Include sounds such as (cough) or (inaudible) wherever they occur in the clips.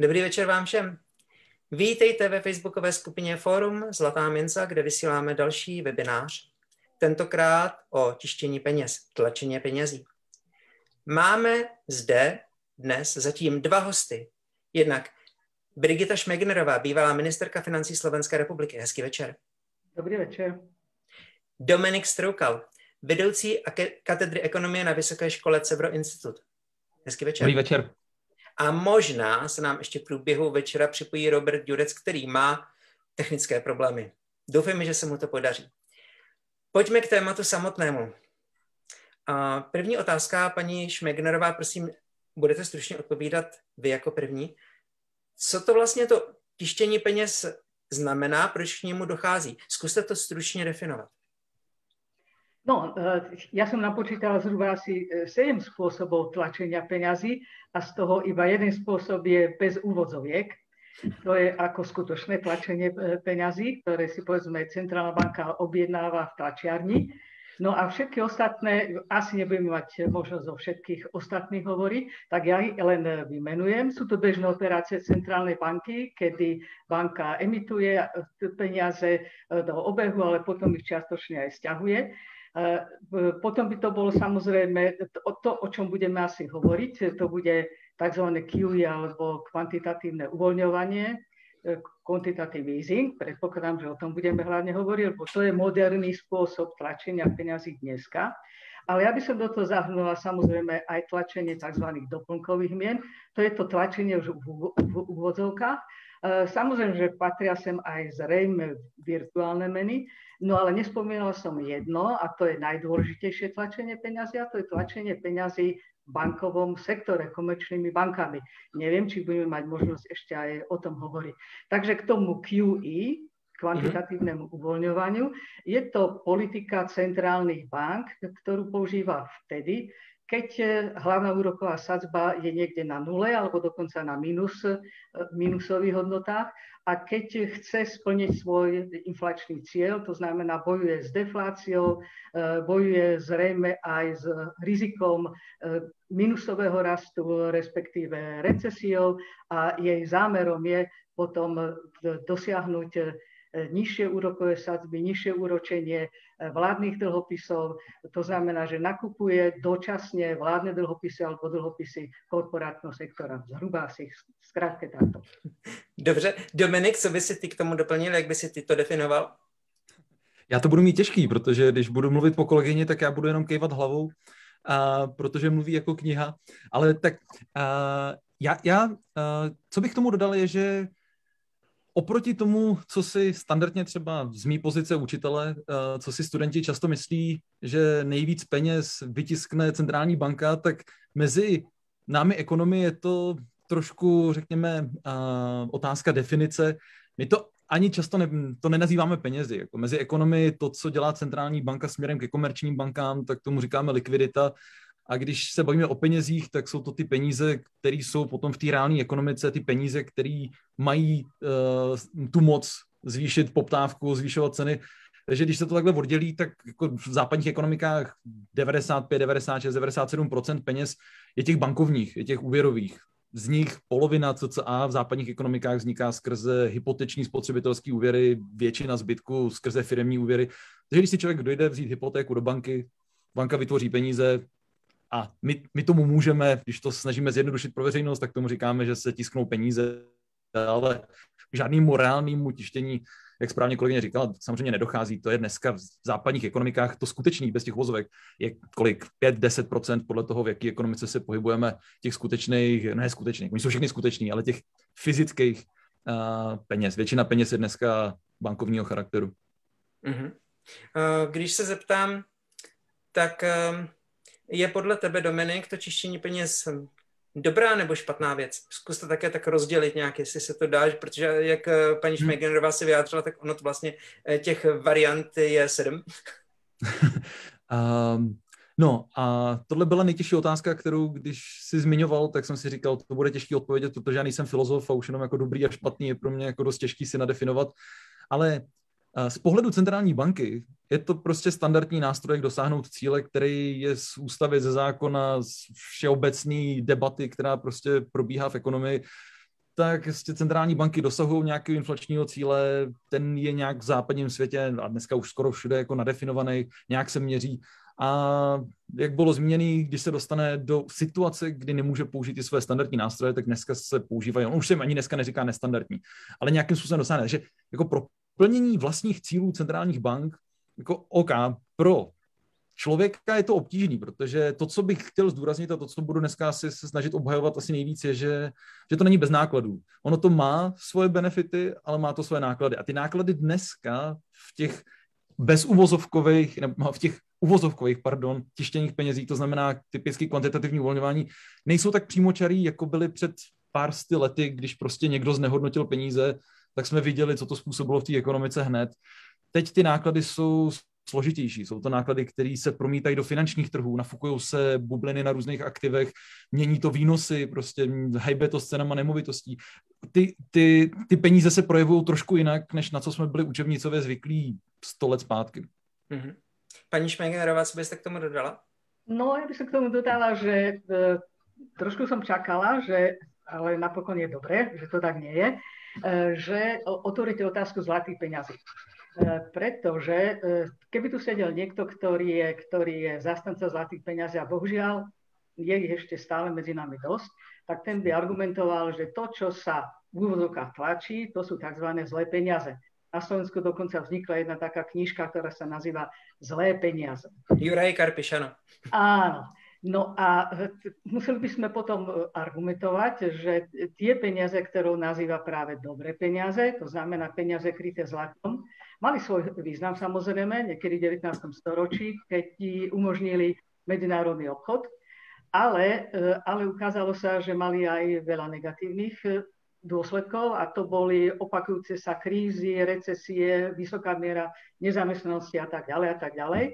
Dobrý večer vám všem. Vítejte ve facebookové skupině Forum Zlatá minca, kde vysíláme další webinář. Tentokrát o tištění peněz, tlačení penězí. Máme zde dnes zatím dva hosty. Jednak Brigita Šmegnerová, bývalá ministerka financí Slovenské republiky. Hezký večer. Dobrý večer. Dominik Stroukal, vedoucí katedry ekonomie na Vysoké škole Cebro Institut. Hezký večer. Dobrý večer. A možná se nám ještě v průběhu večera připojí Robert Jurec, který má technické problémy. Doufejme, že se mu to podaří. Pojďme k tématu samotnému. A první otázka, paní Šmegnerová, prosím, budete stručně odpovídat vy jako první. Co to vlastně to tištění peněz znamená, proč k němu dochází? Zkuste to stručně definovat. No, ja som napočítala zhruba asi 7 spôsobov tlačenia peňazí a z toho iba jeden spôsob je bez úvodzoviek. To je ako skutočné tlačenie peňazí, ktoré si povedzme Centrálna banka objednáva v tlačiarni. No a všetky ostatné, asi nebudeme mať možnosť o všetkých ostatných hovoriť, tak ja ich len vymenujem. Sú to bežné operácie Centrálnej banky, kedy banka emituje peniaze do obehu, ale potom ich čiastočne aj stiahuje. Potom by to bolo samozrejme to, o čom budeme asi hovoriť, to bude tzv. QE alebo kvantitatívne uvoľňovanie, quantitative easing, predpokladám, že o tom budeme hlavne hovoriť, lebo to je moderný spôsob tlačenia peňazí dneska. Ale ja by som do toho zahrnula samozrejme aj tlačenie tzv. doplnkových mien. To je to tlačenie už v úvodzovkách. Samozrejme, že patria sem aj zrejme virtuálne meny, no ale nespomínala som jedno a to je najdôležitejšie tlačenie peňazí a to je tlačenie peňazí bankovom sektore, komerčnými bankami. Neviem, či budeme mať možnosť ešte aj o tom hovoriť. Takže k tomu QE, kvantitatívnemu uvoľňovaniu, je to politika centrálnych bank, ktorú používa vtedy, keď hlavná úroková sadzba je niekde na nule alebo dokonca na minus, minusových hodnotách a keď chce splniť svoj inflačný cieľ, to znamená bojuje s defláciou, bojuje zrejme aj s rizikom minusového rastu, respektíve recesiou a jej zámerom je potom dosiahnuť nižšie úrokové sadzby, nižšie úročenie vládnych dlhopisov. To znamená, že nakupuje dočasne vládne dlhopisy alebo dlhopisy korporátneho sektora. Zhruba asi zkrátke takto. Dobře. Dominik, co by si ty k tomu doplnil, jak by si ty to definoval? Já to budu mít těžký, protože když budu mluvit po kolegyně, tak já budu jenom kejvat hlavou a, protože mluví jako kniha. Ale tak a, já, já a, co bych tomu dodal, je, že oproti tomu, co si standardně třeba z mý pozice učitele, co si studenti často myslí, že nejvíc peněz vytiskne centrální banka, tak mezi námi ekonomy je to trošku, řekněme, otázka definice. My to ani často ne, to nenazýváme penězi. Jako mezi ekonomy to, co dělá centrální banka směrem ke komerčním bankám, tak tomu říkáme likvidita. A když se bavíme o penězích, tak jsou to ty peníze, které jsou potom v té reálné ekonomice, ty peníze, které mají uh, tu moc zvýšit poptávku, zvýšovat ceny. Takže když se to takhle oddělí, tak jako v západních ekonomikách 95, 96, 97 peněz je těch bankovních, je těch úvěrových z nich polovina CCA v západních ekonomikách vzniká skrze hypoteční spotřebitelské úvěry, většina zbytku skrze firmní úvěry. Takže když si člověk dojde vzít hypotéku do banky, banka vytvoří peníze a my, my tomu můžeme, když to snažíme zjednodušit pro veřejnost, tak tomu říkáme, že se tisknou peníze, ale k žádnému reálnému tištění jak správně kolegyně říkala, samozřejmě nedochází. To je dneska v západních ekonomikách to skutečný, bez těch vozovek, je kolik? 5-10% podle toho, v jaké ekonomice se pohybujeme, těch skutečných, ne skutečných, oni jsou všechny skuteční, ale těch fyzických uh, peněz. Většina peněz je dneska bankovního charakteru. Uh-huh. Uh, když se zeptám, tak uh, je podle tebe, Dominik, to čištění peněz dobrá nebo špatná věc? Zkus to také tak rozdělit nějak, jestli se to dá, protože jak eh, paní hmm. Šmejgenerová si vyjádřila, tak ono to vlastně eh, těch variant je sedm. um, (laughs) no a tohle byla nejtěžší otázka, kterou když si zmiňoval, tak jsem si říkal, to bude těžký odpovědět, protože já nejsem filozof a už jenom jako dobrý a špatný je pro mě jako dost těžký si nadefinovat, ale z pohledu centrální banky je to prostě standardní nástroj, jak dosáhnout cíle, který je z ústavy, ze zákona, z všeobecné debaty, která prostě probíhá v ekonomii. tak centrální banky dosahují nějakého inflačního cíle, ten je nějak v západním světě a dneska už skoro všude jako nadefinovaný, nějak se měří. A jak bylo zmíněné, když se dostane do situace, kdy nemůže použít ty své standardní nástroje, tak dneska se používají, on už se ani dneska neříká nestandardní, ale nějakým způsobem dostane. Takže jako pro plnění vlastních cílů centrálních bank, jako OK, pro člověka je to obtížný, protože to, co bych chtěl zdůraznit a to, co budu dneska asi se snažit obhajovat asi nejvíc, je, že, že to není bez nákladů. Ono to má svoje benefity, ale má to svoje náklady. A ty náklady dneska v těch bezuvozovkových, nebo v těch uvozovkových, pardon, tištěných penězí, to znamená typicky kvantitativní uvolňování, nejsou tak přímočarý, jako byly před pár sty lety, když prostě někdo znehodnotil peníze, tak jsme viděli, co to způsobilo v té ekonomice hned. Teď ty náklady jsou složitější. Jsou to náklady, které se promítají do finančních trhů, nafukují se bubliny na různých aktivech, mění to výnosy, prostě hejbe to s cenama nemovitostí. Ty, ty, ty peníze se projevují trošku jinak, než na co jsme byli učebnicově zvyklí sto let zpátky. Mm-hmm. Paní Šmegerová, co byste k tomu dodala? No, ja by som k tomu dodala, že e, trošku som čakala, že, ale napokon je dobré, že to tak nie je, e, že otvoríte otázku zlatých peňazí. E, pretože e, keby tu sedel niekto, ktorý je, ktorý je zastanca zlatých peňazí a bohužiaľ je ich ešte stále medzi nami dosť, tak ten by argumentoval, že to, čo sa v úvodzovkách tlačí, to sú tzv. zlé peniaze. Na Slovensku dokonca vznikla jedna taká knižka, ktorá sa nazýva Zlé peniaze. Juraj Karpiš, áno. No a museli by sme potom argumentovať, že tie peniaze, ktorou nazýva práve dobré peniaze, to znamená peniaze kryté zlatom, Mali svoj význam samozrejme, niekedy v 19. storočí, keď ti umožnili medzinárodný obchod, ale, e, ale ukázalo sa, že mali aj veľa negatívnych e, dôsledkov a to boli opakujúce sa krízy, recesie, vysoká miera nezamestnanosti a tak ďalej a tak ďalej.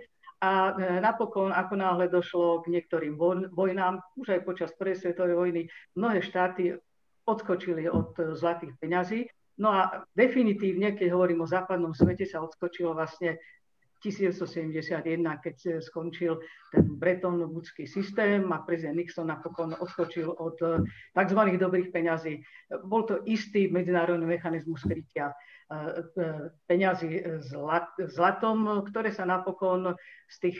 A e, napokon, ako náhle došlo k niektorým vojnám, už aj počas prvej svetovej vojny, mnohé štáty odskočili od zlatých peňazí No a definitívne, keď hovorím o západnom svete, sa odskočilo vlastne 1971, keď skončil ten Bretton Woodský systém a prezident Nixon napokon odskočil od tzv. dobrých peňazí. Bol to istý medzinárodný mechanizmus krytia eh, eh, peňazí zlatom, ktoré sa napokon z tých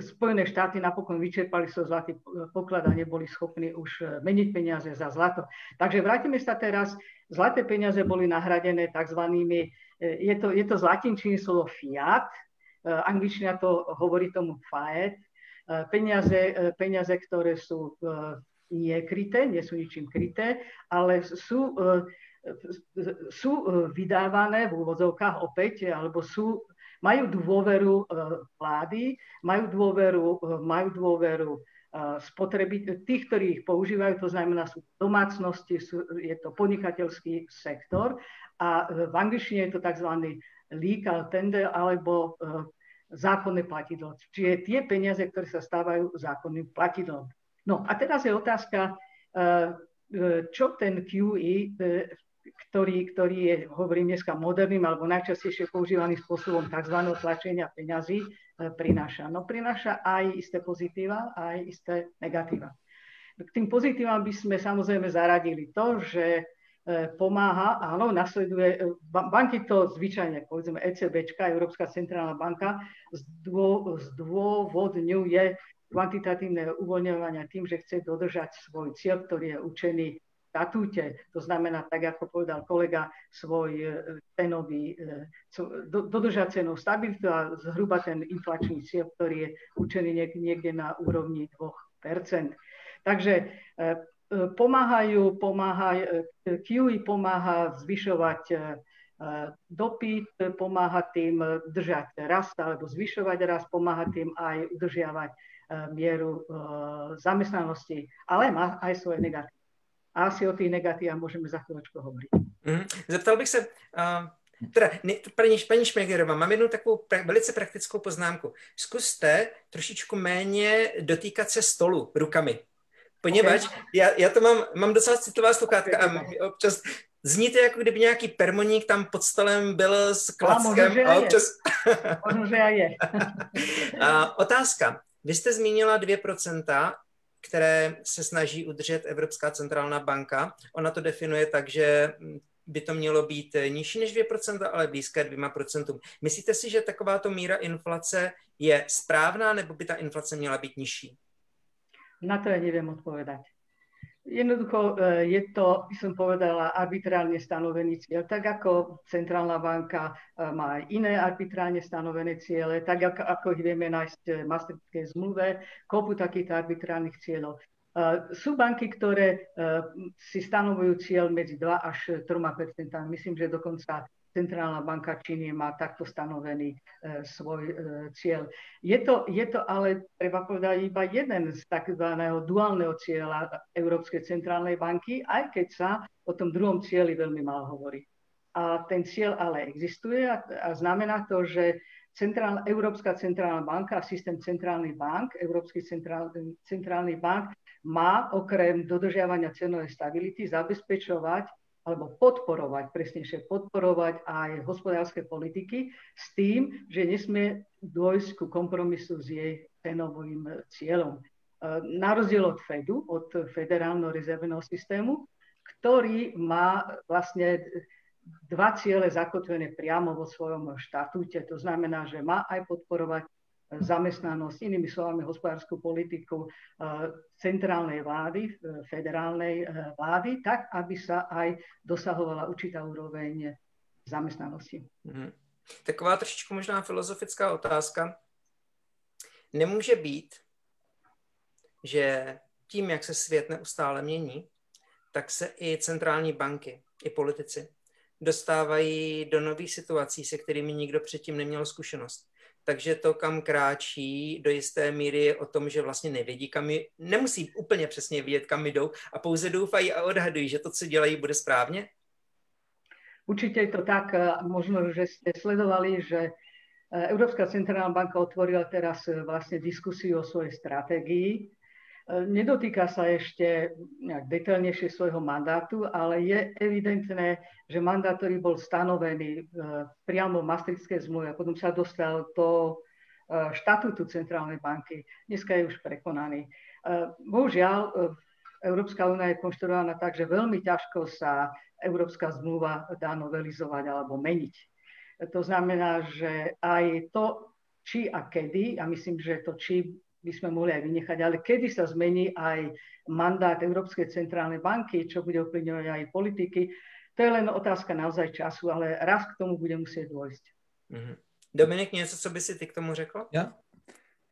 Spojené štáty napokon vyčerpali svoj zlatý poklad a neboli schopní už e, meniť peniaze za zlato. Takže vrátime sa teraz. Zlaté peniaze boli nahradené tzv. E, je to, je to z latinčiny slovo fiat, e, angličtina to hovorí tomu fiat, peniaze, peniaze, ktoré sú niekryté, nie sú ničím kryté, ale sú, sú vydávané v úvodzovkách opäť, alebo sú majú dôveru e, vlády, majú dôveru, e, majú dôveru e, spotreby, tých, ktorí ich používajú, to znamená sú domácnosti, sú, je to podnikateľský sektor a v angličtine je to tzv. legal tender alebo zákonné platidlo. Čiže tie peniaze, ktoré sa stávajú zákonným platidlom. No a teraz je otázka, čo ten QE ktorý, ktorý je, hovorím dneska, moderným alebo najčastejšie používaným spôsobom tzv. tlačenia peňazí, e, prináša. No prináša aj isté pozitíva, aj isté negatíva. K tým pozitívam by sme samozrejme zaradili to, že e, pomáha, áno, nasleduje, e, banky to zvyčajne, povedzme ECB, Európska centrálna banka, zdôvodňuje kvantitatívne uvoľňovania tým, že chce dodržať svoj cieľ, ktorý je učený štatúte, to znamená, tak ako povedal kolega, svoj e, cenový, e, dodržať cenovú stabilitu a zhruba ten inflačný cieľ, ktorý je učený niekde na úrovni 2%. Takže e, pomáhajú, pomáhajú, QE pomáha zvyšovať dopyt, pomáha tým držať rast alebo zvyšovať rast, pomáha tým aj udržiavať mieru zamestnanosti, ale má aj svoje negatívne a asi o tých negatívach môžeme za chvíľočku hovoriť. Mm, zeptal bych se, uh, teda, ne, paní, paní Šmegerová, mám jednu takovou pra, velice praktickou poznámku. Zkuste trošičku méně dotýkat se stolu rukami. Poněvadž okay. já, já to mám, mám docela citlivá sluchátka okay. a občas zníte, jako kdyby nějaký permoník tam pod stolem byl s klackem. A, a občas... Možno, že je. (laughs) a, otázka. Vy jste zmínila 2%, které se snaží udržet Evropská centrální banka. Ona to definuje tak, že by to mělo být nižší než 2%, ale blízké 2%. Myslíte si, že takováto míra inflace je správná, nebo by ta inflace měla být nižší? Na to ja neviem odpovedať. Jednoducho e, je to, by som povedala, arbitrálne stanovený cieľ. Tak ako Centrálna banka e, má aj iné arbitrálne stanovené ciele, tak ako, ako ich vieme nájsť v Maastrichtskej zmluve, kopu takýchto arbitrálnych cieľov. E, sú banky, ktoré si stanovujú cieľ medzi 2 až 3% Myslím, že dokonca Centrálna banka Číny má takto stanovený e, svoj e, cieľ. Je to, je to ale, treba povedať, iba jeden z takzvaného duálneho cieľa Európskej centrálnej banky, aj keď sa o tom druhom cieli veľmi málo hovorí. A ten cieľ ale existuje a, a znamená to, že centrál, Európska centrálna banka a systém centrálny bank, Európsky centrál, centrálny bank má okrem dodržiavania cenovej stability zabezpečovať alebo podporovať, presnejšie podporovať aj hospodárske politiky s tým, že nesmie dôjsť ku kompromisu s jej cenovým cieľom. E, na rozdiel od Fedu, od federálneho rezervného systému, ktorý má vlastne dva ciele zakotvené priamo vo svojom štatúte. To znamená, že má aj podporovať zamestnanosť, inými slovami hospodárskú politiku eh, centrálnej vlády, eh, federálnej eh, vlády, tak, aby sa aj dosahovala určitá úroveň zamestnanosti. Hmm. Taková trošičku možná filozofická otázka. Nemůže být, že tím, jak se svět neustále mění, tak se i centrální banky, i politici dostávají do nových situací, se kterými nikdo předtím neměl zkušenost takže to, kam kráčí, do jisté míry je o tom, že vlastně nevědí, kam nemusí úplně přesně vědět, kam jdou a pouze doufají a odhadují, že to, co dělají, bude správně? Určite je to tak, možno, že ste sledovali, že Európska centrálna banka otvorila teraz vlastne diskusiu o svojej stratégii Nedotýka sa ešte nejak detailnejšie svojho mandátu, ale je evidentné, že mandát, ktorý bol stanovený e, priamo v Maastrichtskej zmluve a potom sa dostal do e, štatútu Centrálnej banky, dneska je už prekonaný. E, bohužiaľ, Európska únia je konštruovaná tak, že veľmi ťažko sa Európska zmluva dá novelizovať alebo meniť. To znamená, že aj to, či a kedy, a myslím, že to či by sme mohli aj vynechať, ale kedy sa zmení aj mandát Európskej centrálnej banky, čo bude ovplyvňovať aj politiky, to je len otázka naozaj času, ale raz k tomu bude musieť dôjsť. Mm-hmm. Dominik, něco, co by si ty k tomu řekl? Já,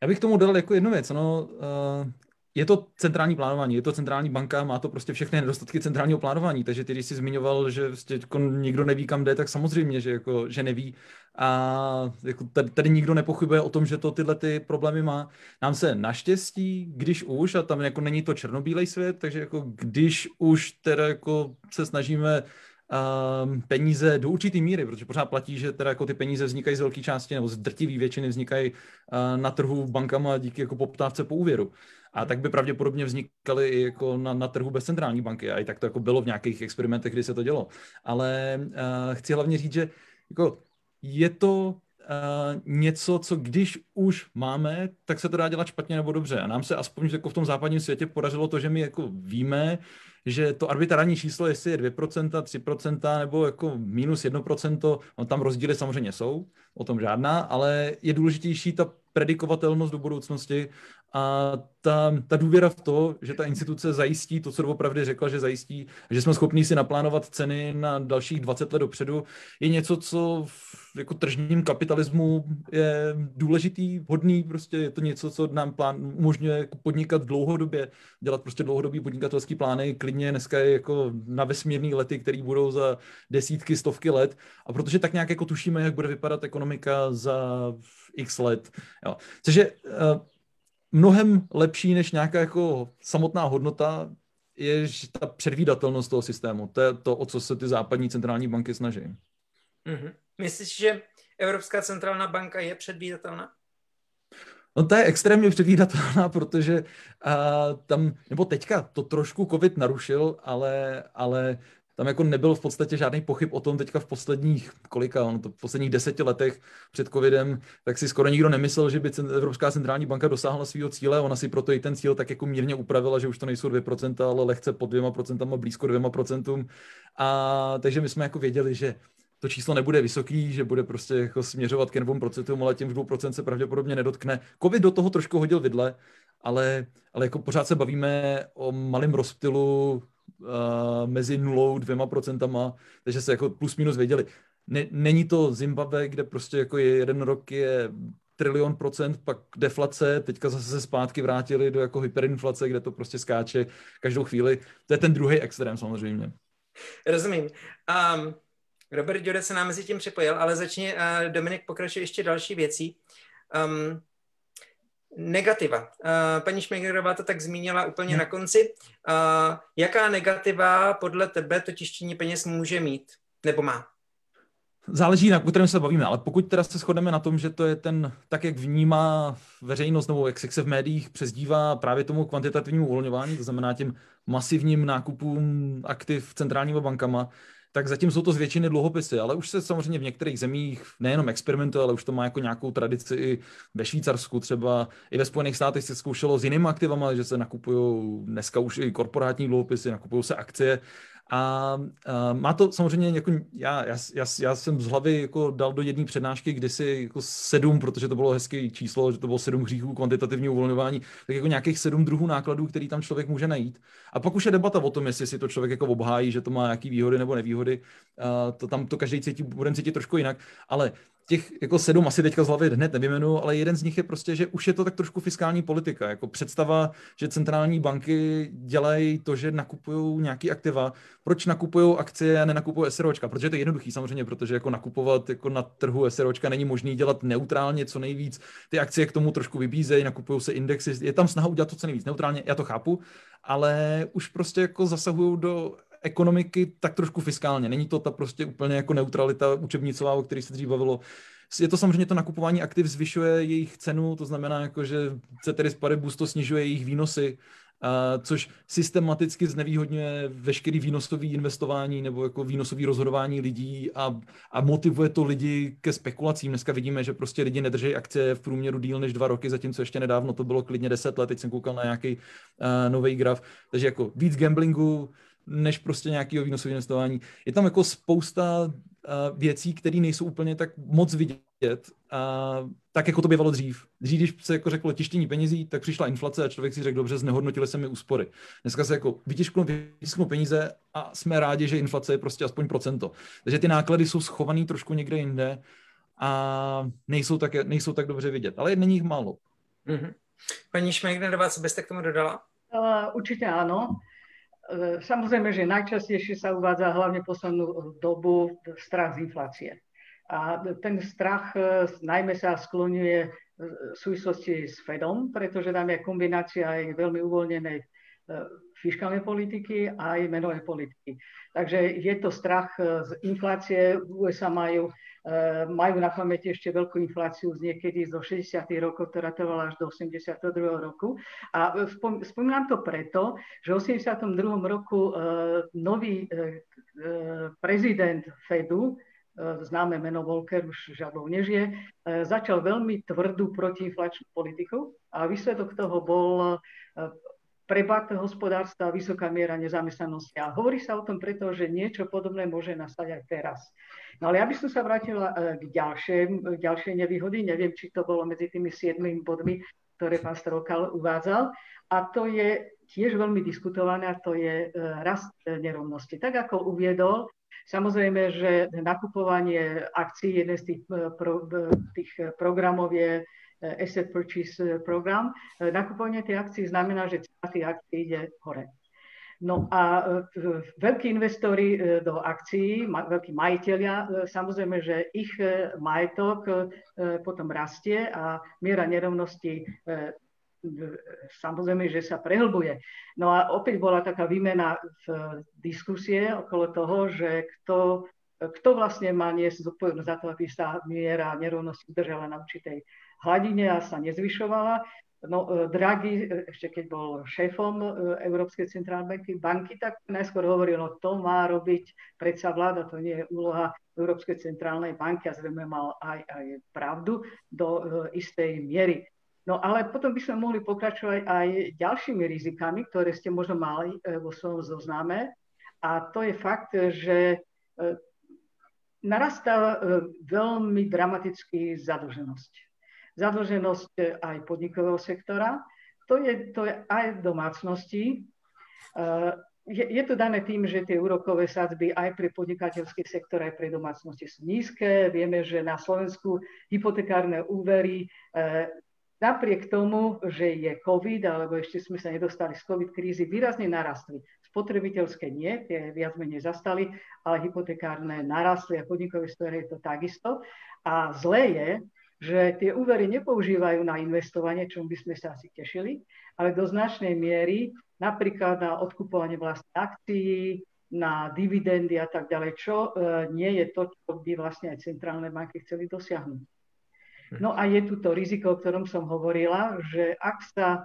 já bych k tomu dodal jako jednu věc. No, uh, je to centrální plánování, je to centrální banka, má to prostě všechny nedostatky centrálního plánování, takže ty, když jsi zmiňoval, že jako nikdo neví, kam jde, tak samozřejmě, že, jako, že neví a jako tady, tady nikdo nepochybuje o tom, že to tyhle ty problémy má. Nám se naštěstí, když už, a tam jako není to černobílej svět, takže jako když už teda jako se snažíme um, peníze do určitý míry, protože pořád platí, že teda jako ty peníze vznikají z velké části nebo z drtivý většiny vznikají uh, na trhu bankama díky jako poptávce po úvěru. A tak by pravděpodobně vznikaly i jako na, na trhu bez centrální banky. A i tak to jako bylo v nějakých experimentech, kdy se to dělo. Ale uh, chci hlavně říct, že jako je to uh, něco, co když už máme, tak se to dá dělat špatně nebo dobře. A nám se aspoň jako v tom západním světě podařilo to, že my jako víme, že to arbitrární číslo, jestli je 2%, 3% nebo jako minus 1%, no tam rozdíly samozřejmě jsou, o tom žádná, ale je důležitější ta predikovatelnost do budoucnosti a ta, ta důvěra v to, že ta instituce zajistí to, co doopravdy řekla, že zajistí, že jsme schopni si naplánovat ceny na dalších 20 let dopředu, je něco, co v jako tržním kapitalismu je důležitý, hodný, prostě je to něco, co nám plán, umožňuje podnikat dlouhodobě, dělat prostě dlouhodobý podnikatelský plány, klidně dneska je jako na vesmírný lety, které budou za desítky, stovky let a protože tak nějak jako tušíme, jak bude vypadat ekonomika za x let. Jo. Což je uh, mnohem lepší než nějaká jako samotná hodnota je ta předvídatelnost toho systému. To je to, o co se ty západní centrální banky snaží. Mm-hmm. Myslíš, že Evropská centrální banka je předvídatelná? No to je extrémně předvídatelná, protože uh, tam, nebo teďka to trošku covid narušil, ale, ale tam jako nebyl v podstatě žádný pochyb o tom teďka v posledních, kolika, ono to v posledních deseti letech před covidem, tak si skoro nikdo nemyslel, že by Evropská centrální banka dosáhla svého cíle, ona si proto i ten cíl tak jako mírně upravila, že už to nejsou 2%, ale lehce pod 2%, blízko 2%. A takže my jsme jako věděli, že to číslo nebude vysoký, že bude prostě jako směřovat k 2%, ale těm 2% se pravděpodobně nedotkne. Covid do toho trošku hodil vidle, ale, ale jako pořád se bavíme o malém rozptylu uh, mezi nulou, dvěma procentama, takže se jako plus minus věděli. Ne, není to Zimbabwe, kde prostě jako je jeden rok je trilion procent, pak deflace, teďka zase se zpátky vrátili do jako hyperinflace, kde to prostě skáče každou chvíli. To je ten druhý extrém samozřejmě. Rozumím. Um, Robert Jode se nám mezi tím připojil, ale začně uh, Dominik pokračuje ještě další věcí. Um, negativa. Uh, paní Šmegnerová to tak zmínila úplně hmm. na konci. Uh, jaká negativa podle tebe to tištění peněz může mít nebo má? Záleží, na kterém se bavíme, ale pokud teda se shodneme na tom, že to je ten, tak jak vnímá veřejnost, nebo jak se v médiích přezdívá právě tomu kvantitativnímu uvolňování, to znamená těm masivním nákupům aktiv centrálníma bankama, tak zatím jsou to z většiny dluhopisy, ale už se samozřejmě v některých zemích nejenom experimentuje, ale už to má jako nějakou tradici i ve Švýcarsku třeba, i ve Spojených státech se zkoušelo s jinými aktivama, že se nakupují dneska už i korporátní dluhopisy, nakupují se akcie a uh, má to samozřejmě, jako já, já, já, jsem z hlavy jako dal do jedné přednášky kdysi jako sedm, protože to bylo hezké číslo, že to bylo sedm hříchů kvantitativního uvolňování, tak jako nějakých sedm druhů nákladů, který tam člověk může najít. A pak už je debata o tom, jestli si to člověk jako obhájí, že to má nějaký výhody nebo nevýhody. Uh, to tam to každý cítí, budeme cítit trošku jinak. Ale těch jako sedm asi teďka z hlavy hned nevyjmenu, ale jeden z nich je prostě, že už je to tak trošku fiskální politika. Jako představa, že centrální banky dělají to, že nakupují nějaký aktiva. Proč nakupují akcie a nenakupují SROčka? Protože to je jednoduchý samozřejmě, protože jako nakupovat jako na trhu SROčka není možný dělat neutrálně co nejvíc. Ty akcie k tomu trošku vybízejí, nakupují se indexy. Je tam snaha udělat to co nejvíc neutrálně, já to chápu, ale už prostě jako zasahují do ekonomiky tak trošku fiskálně. Není to ta prostě úplně jako neutralita učebnicová, o které se dřív bavilo. Je to samozřejmě to nakupování aktiv zvyšuje jejich cenu, to znamená, jako, že ceteris paribus to snižuje jejich výnosy, a, což systematicky znevýhodňuje veškerý výnosový investování nebo jako výnosový rozhodování lidí a, a motivuje to lidi ke spekulacím. Dneska vidíme, že prostě lidi nedrží akcie v průměru díl než dva roky, zatímco ještě nedávno to bylo klidně deset let, teď jsem koukal na nějaký nový graf, takže jako víc gamblingu, než prostě nějakého výnosového investování. Je tam jako spousta uh, věcí, které nejsou úplně tak moc vidět, uh, tak jako to bývalo dřív. Dřív, když se jako řeklo tištění penězí, tak přišla inflace a člověk si řekl, dobře, znehodnotili se mi úspory. Dneska se jako vytisknou, vytisknou peníze a jsme rádi, že inflace je prostě aspoň procento. Takže ty náklady jsou schované trošku někde jinde a nejsou tak, nejsou tak dobře vidět. Ale není jich málo. Mm-hmm. Paní Šmejgnerová, co byste k tomu dodala? Uh, určitě ano. E, samozrejme, že najčastejšie sa uvádza hlavne poslednú dobu strach z inflácie. A ten strach e, najmä sa skloňuje v súvislosti s Fedom, pretože tam je kombinácia aj veľmi uvoľnenej fiskálnej politiky a aj menovej politiky. Takže je to strach z inflácie. USA majú majú na pamäti ešte veľkú infláciu z niekedy zo 60. rokov, ktorá trvala až do 82. roku. A spomínam to preto, že v 82. roku eh, nový eh, prezident Fedu, známe meno Volker, už žiadnou nežije, začal veľmi tvrdú protiinflačnú politiku a výsledok toho bol prepad hospodárstva vysoká miera nezamestnanosti. A hovorí sa o tom preto, že niečo podobné môže nastať aj teraz. No ale ja by som sa vrátila e, k ďalšej, ďalšej nevýhody. Neviem, či to bolo medzi tými siedmými bodmi, ktoré pán Strokal uvádzal. A to je tiež veľmi diskutované, a to je e, rast nerovnosti. Tak ako uviedol, samozrejme, že nakupovanie akcií, jeden z tých, e, pro, tých programov je asset purchase eh, program. Eh, nakupovanie tej akcií znamená, že cena tých akcií ide hore. No a veľkí investori do akcií, veľkí majiteľia, samozrejme, že ich majetok potom rastie a miera nerovnosti samozrejme, že sa prehlbuje. No a opäť bola taká výmena v diskusie okolo toho, že kto, kto vlastne má niesť zodpovednosť za to, aby sa miera nerovnosti udržala na určitej hladine a sa nezvyšovala. No, e, Draghi, e, ešte keď bol šéfom e, Európskej centrálnej banky, tak najskôr hovoril, no to má robiť predsa vláda, to nie je úloha Európskej centrálnej banky a zrejme mal aj, aj pravdu do istej miery. No ale potom by sme mohli pokračovať aj ďalšími rizikami, ktoré ste možno mali vo svojom zozname. A to je fakt, že narastá veľmi dramaticky zadlženosť zadlženosť aj podnikového sektora. To je, to je aj v domácnosti. E, je, je to dané tým, že tie úrokové sadzby aj pre podnikateľský sektor, aj pre domácnosti sú nízke. Vieme, že na Slovensku hypotekárne úvery e, napriek tomu, že je COVID, alebo ešte sme sa nedostali z COVID krízy, výrazne narastli. Spotrebiteľské nie, tie viac menej zastali, ale hypotekárne narastli a podnikové sfére je to takisto. A zlé je, že tie úvery nepoužívajú na investovanie, čom by sme sa asi tešili, ale do značnej miery napríklad na odkupovanie vlastných akcií, na dividendy a tak ďalej, čo e, nie je to, čo by vlastne aj centrálne banky chceli dosiahnuť. No a je tu to riziko, o ktorom som hovorila, že ak sa e,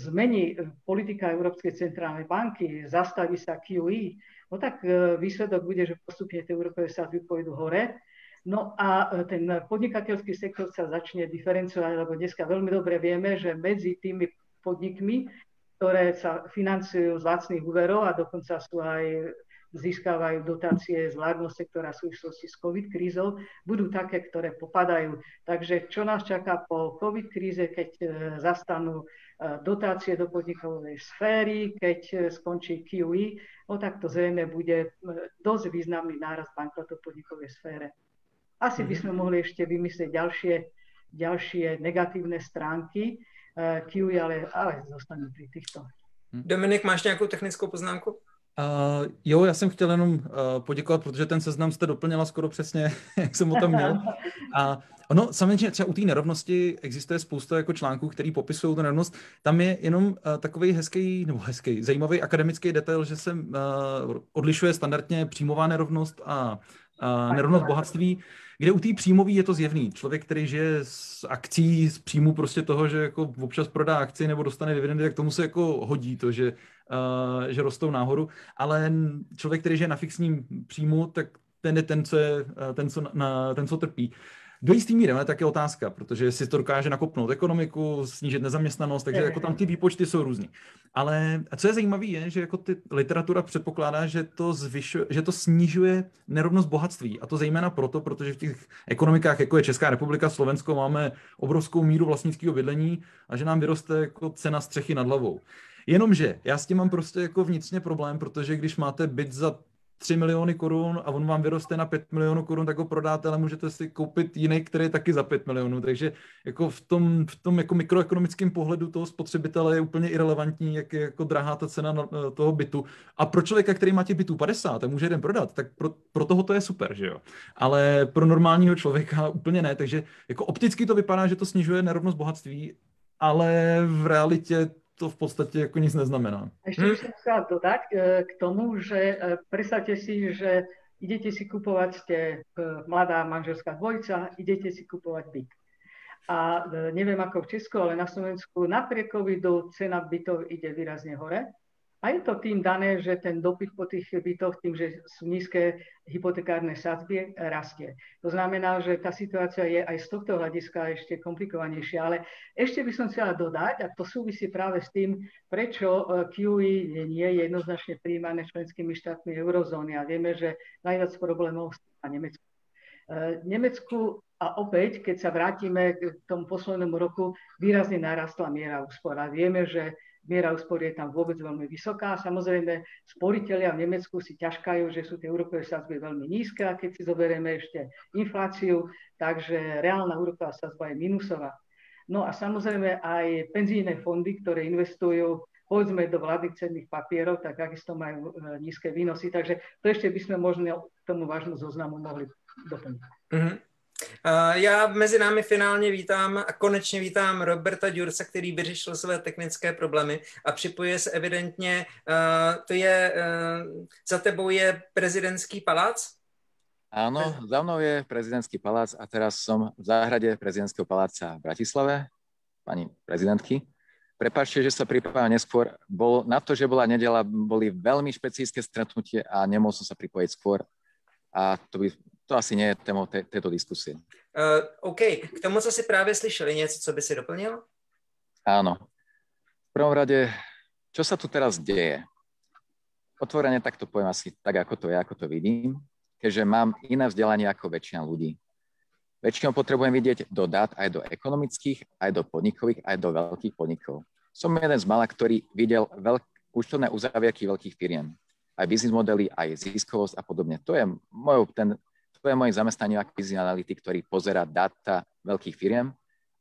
zmení politika Európskej centrálnej banky, zastaví sa QE, no tak e, výsledok bude, že postupne tie úrokové sa pôjdu hore No a e, ten podnikateľský sektor sa začne diferencovať, lebo dneska veľmi dobre vieme, že medzi tými podnikmi, ktoré sa financujú z lacných úverov a dokonca sú aj získavajú dotácie z vládneho sektora v súvislosti s COVID krízou, budú také, ktoré popadajú. Takže čo nás čaká po COVID kríze, keď e, zastanú e, dotácie do podnikovej sféry, keď skončí QE, no tak to zrejme bude dosť významný náraz bankrotov v podnikovej sfére. Asi by mhm. sme mohli ešte vymyslieť ďalšie, ďalšie negatívne stránky uh, QE, ale, ale zostaneme pri týchto. Hm. Dominik, máš nějakou technickou poznámku? Uh, jo, já jsem chtěl jenom uh, poděkovat, protože ten seznam jste doplnila skoro přesně, (laughs) jak jsem o tom měl. A ono, samozřejmě třeba u té nerovnosti existuje spousta jako článků, který popisují tu nerovnost. Tam je jenom uh, takový hezký, nebo hezký, zajímavý akademický detail, že se uh, odlišuje standardně příjmová nerovnost a uh, nerovnost bohatství kde u té příjmový je to zjevný. Člověk, který žije z akcí, z příjmu prostě toho, že jako občas prodá akci nebo dostane dividendy, tak tomu se jako hodí to, že, uh, že rostou nahoru. Ale člověk, který žije na fixním příjmu, tak ten je ten, co, je, ten, co, na, ten, co trpí. Do jistý míry, ale tak je otázka, protože si to dokáže nakopnout ekonomiku, snížit nezaměstnanost, takže jako tam ty výpočty jsou různý. Ale co je zajímavé, je, že jako ty literatura předpokládá, že to, zvyšuje, že to snižuje nerovnost bohatství. A to zejména proto, protože v těch ekonomikách, jako je Česká republika, Slovensko, máme obrovskou míru vlastnického bydlení a že nám vyroste jako cena střechy nad hlavou. Jenomže já s tím mám prostě jako vnitřně problém, protože když máte byt za 3 miliony korun a on vám vyroste na 5 milionů korun, tak ho prodáte, ale můžete si koupit jiný, který je taky za 5 milionů. Takže jako v tom, v tom jako mikroekonomickém pohledu toho spotřebitele je úplně irrelevantní, jak je jako drahá ta cena eh, toho bytu. A pro člověka, který má těch bytů 50 a může jeden prodat, tak pro, pro toho to je super, že jo. Ale pro normálního člověka úplně ne. Takže jako opticky to vypadá, že to snižuje nerovnost bohatství, ale v realitě to v podstate ako nic neznamená. Ešte by som chcela dodať e, k tomu, že e, predstavte si, že idete si kupovať, ste e, mladá manželská dvojica, idete si kupovať byt. A neviem ako v Česku, ale na Slovensku napriek covidu cena bytov ide výrazne hore. A je to tým dané, že ten dopyt po tých bytoch, tým, že sú nízke hypotekárne sadzby, rastie. To znamená, že tá situácia je aj z tohto hľadiska ešte komplikovanejšia. Ale ešte by som chcela dodať, a to súvisí práve s tým, prečo QE nie je jednoznačne príjmané členskými štátmi eurozóny. A vieme, že najviac problémov má Nemecku. E, Nemecku a opäť, keď sa vrátime k tomu poslednému roku, výrazne narastla miera úspora. Vieme, že miera úspory je tam vôbec veľmi vysoká. Samozrejme, sporiteľia v Nemecku si ťažkajú, že sú tie úrokové sadzby veľmi nízke keď si zoberieme ešte infláciu, takže reálna úroková sadzba je minusová. No a samozrejme aj penzijné fondy, ktoré investujú povedzme do vládnych cenných papierov, tak takisto majú e, nízke výnosy. Takže to ešte by sme možno k tomu vážnu zoznamu mohli doplniť. Mm-hmm. Já mezi námi finálně vítám a konečně vítám Roberta Djursa, který vyřešil své technické problémy a připojuje se evidentně, to je, za tebou je prezidentský palác? Áno, za mnou je prezidentský palác a teraz som v záhrade prezidentského paláca v Bratislave. pani prezidentky. Prepačte, že sa pripájam neskôr. Bol, na to, že bola nedela, boli veľmi špecifické stretnutie a nemohol som sa pripojiť skôr. A to, by, to asi nie je témou te, tejto diskusie. Uh, OK. K tomu, co si právě slyšeli, něco, co by si doplnil? Áno. V prvom rade, čo sa tu teraz deje? Otvorene takto poviem asi tak, ako to je, ako to vidím, keďže mám iné vzdelanie ako väčšina ľudí. Väčšinou potrebujem vidieť do dát aj do ekonomických, aj do podnikových, aj do veľkých podnikov. Som jeden z mala, ktorý videl veľk, účtovné uzavierky veľkých firiem. Aj biznis modely, aj ziskovosť a podobne. To je, mojou, ten, je moje zamestnanie business analytik, ktorý pozera dáta veľkých firiem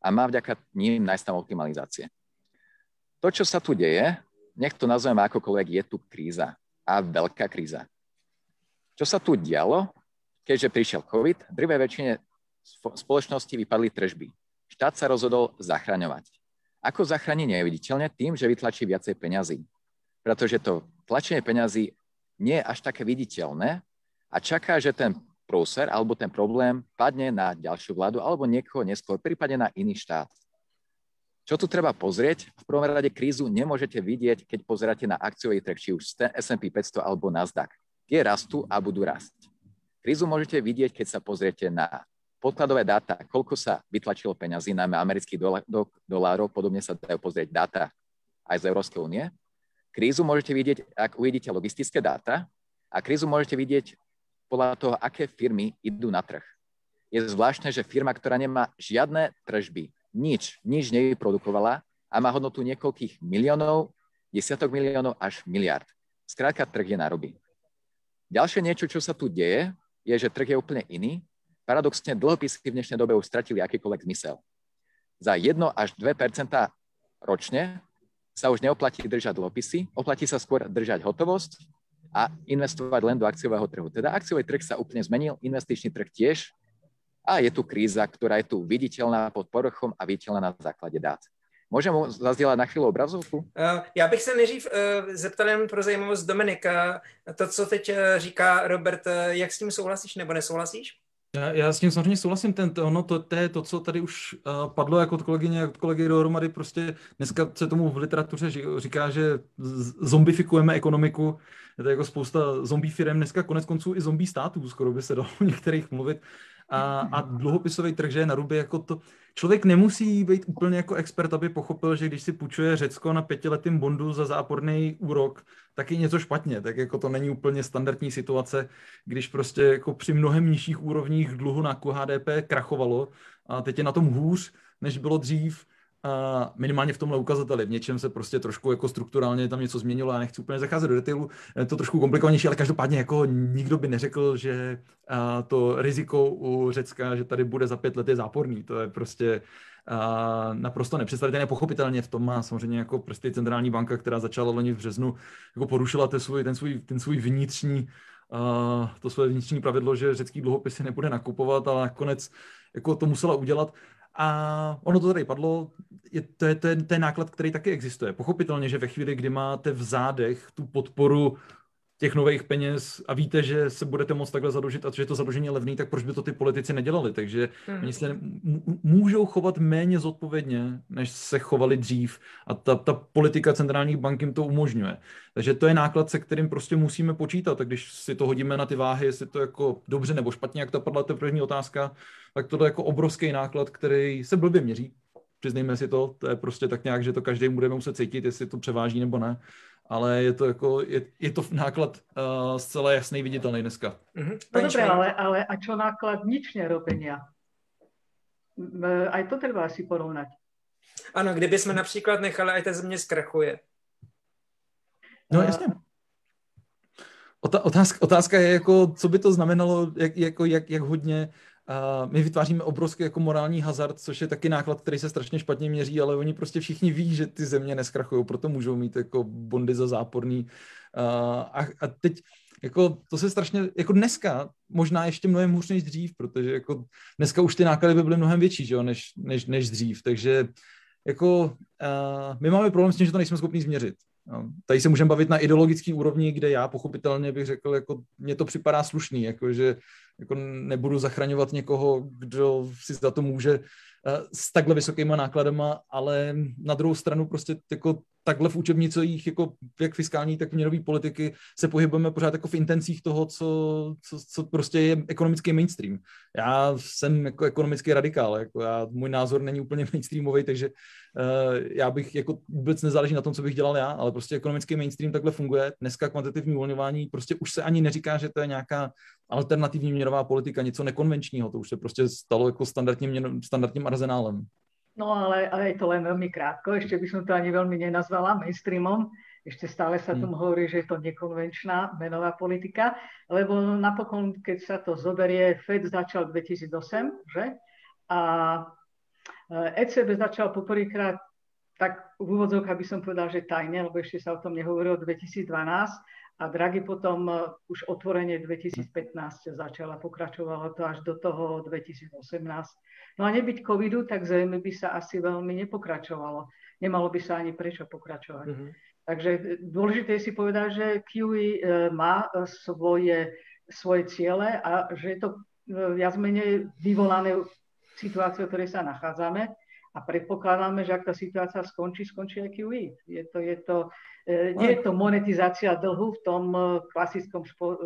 a má vďaka ním nájsť tam optimalizácie. To, čo sa tu deje, nech to nazveme akokoľvek, je tu kríza. A veľká kríza. Čo sa tu dialo, keďže prišiel COVID, drvé väčšine spoločnosti vypadli tržby. Štát sa rozhodol zachraňovať. Ako zachráni neviditeľne? Tým, že vytlačí viacej peňazí. Pretože to tlačenie peňazí nie je až také viditeľné a čaká, že ten prúser alebo ten problém padne na ďalšiu vládu alebo niekoho neskôr, prípadne na iný štát. Čo tu treba pozrieť? V prvom rade krízu nemôžete vidieť, keď pozeráte na akciový trh, či už S&P 500 alebo Nasdaq. Tie rastú a budú rásť. Krízu môžete vidieť, keď sa pozriete na podkladové dáta, koľko sa vytlačilo peňazí, najmä amerických dolárov, podobne sa dajú pozrieť dáta aj z Európskej únie. Krízu môžete vidieť, ak uvidíte logistické dáta a krízu môžete vidieť podľa toho, aké firmy idú na trh. Je zvláštne, že firma, ktorá nemá žiadne tržby, nič, nič nevyprodukovala a má hodnotu niekoľkých miliónov, desiatok miliónov až miliard. Skrátka, trh je na ruby. Ďalšie niečo, čo sa tu deje, je, že trh je úplne iný Paradoxne dlhopisy v dnešnej dobe už stratili akýkoľvek zmysel. Za 1 až 2 ročne sa už neoplatí držať dlhopisy, oplatí sa skôr držať hotovosť a investovať len do akciového trhu. Teda akciový trh sa úplne zmenil, investičný trh tiež a je tu kríza, ktorá je tu viditeľná pod povrchom a viditeľná na základe dát. Můžeme zazdílet na chvíli obrazovku? Uh, já bych se nejdřív uh, zeptal jen pro zajímavost Dominika. To, co teď říká Robert, jak s tím souhlasíš nebo nesouhlasíš? Já, já s tím samozřejmě souhlasím, ten, to, ono, to, to je to, co tady už uh, padlo jako od kolegyně, od kolegy dohromady, prostě dneska se tomu v literatuře říká, že zombifikujeme ekonomiku, je jako spousta zombie firm, dneska konec konců i zombie států, skoro by se dalo (laughs) o některých mluvit, a, a dluhopisový trh, že je na ruby jako to, člověk nemusí být úplně jako expert, aby pochopil, že když si půjčuje Řecko na pětiletým bondu za záporný úrok, tak je něco špatně. Tak jako to není úplně standardní situace, když prostě jako při mnohem nižších úrovních dluhu na HDP krachovalo a teď je na tom hůř, než bylo dřív, a minimálně v tomhle ukazateli. V něčem se prostě trošku jako strukturálně tam něco změnilo, já nechci úplně zacházet do detailu, je to trošku komplikovanější, ale každopádně jako nikdo by neřekl, že to riziko u Řecka, že tady bude za pět let je záporný. To je prostě a naprosto nepředstavitelné. Pochopitelně v tom má samozřejmě jako prostě centrální banka, která začala loni v březnu, jako porušila ten svůj, ten svůj, ten svůj vnitřní Uh, to své vnitřní pravidlo, že řecký dluhopisy nebude nakupovat, ale nakonec jako to musela udělat. A ono to tady padlo, je, to, je, to je náklad, který taky existuje. Pochopitelně, že ve chvíli, kdy máte v zádech tu podporu těch nových peněz a víte, že se budete moct takhle zadlužit a že to zadlužení je levný, tak proč by to ty politici nedělali? Takže hmm. oni se můžou chovat méně zodpovědně, než se chovali dřív a ta, ta politika centrálních bank jim to umožňuje. Takže to je náklad, se kterým prostě musíme počítat a když si to hodíme na ty váhy, jestli to jako dobře nebo špatně, jak to padla ta první otázka, tak to je jako obrovský náklad, který se blbě měří. Přiznejme si to, to je prostě tak nějak, že to každý budeme muset cítit, jestli to převáží nebo ne ale je to jako, je, je to náklad uh, zcela jasný, viditelný dneska. Mm-hmm. No dobré, ale, ale a čo náklad nič nerobenia? Aj to treba asi porovnať. Ano, kdyby jsme například nechali, ať ta země zkrachuje. No jasně. Otázka, otázka je, jako, co by to znamenalo, jak, jako, jak, jak hodně my vytváříme obrovský jako morální hazard, což je taky náklad, který se strašně špatně měří, ale oni prostě všichni ví, že ty země neskrachují, proto můžou mít jako bondy za záporný. A, a teď jako to se strašně, jako dneska možná ještě mnohem hůř než dřív, protože jako dneska už ty náklady by byly mnohem větší, že jo, než, než, než dřív, takže jako uh, my máme problém s tím, že to nejsme schopni změřit. No, tady se můžeme bavit na ideologický úrovni, kde já pochopitelně bych řekl, jako mně to připadá slušný, jako že jako nebudu zachraňovat někoho, kdo si za to může Eh, s takhle vysokýma nákladama, ale na druhou stranu prostě jako takhle v učebnicích, jako jak fiskální, tak měnové politiky, se pohybujeme pořád jako v intencích toho, co, co, co prostě je ekonomický mainstream. Já jsem jako ekonomický radikál, jako já, můj názor není úplně (laughs) mainstreamový, takže uh, já bych jako vůbec nezáleží na tom, co bych dělal já, ale prostě ekonomický mainstream takhle funguje. Dneska kvantitativní uvolňování prostě už se ani neříká, že to je nějaká alternativní měnová politika, něco nekonvenčního, to už se prostě stalo jako standardním, měno, standardním arzenálem. No ale, ale je to len veľmi krátko, ešte by som to ani veľmi nenazvala mainstreamom, ešte stále sa tomu hmm. hovorí, že je to nekonvenčná menová politika, lebo napokon, keď sa to zoberie, Fed začal 2008, že? A ECB začal poprvýkrát tak v úvodzovkách by som povedal, že tajne, lebo ešte sa o tom nehovorilo 2012 a Draghi potom e, už otvorenie 2015 začala, pokračovalo to až do toho 2018. No a nebyť covidu, tak zrejme by sa asi veľmi nepokračovalo. Nemalo by sa ani prečo pokračovať. Mm-hmm. Takže dôležité je si povedať, že QE e, má e, svoje, svoje ciele a že je to viac menej vyvolané situáciou, v ktorej sa nachádzame a predpokladáme, že ak tá situácia skončí, skončí aj QE. Je to, je to E, nie je to monetizácia dlhu v tom e, klasickom špo, e,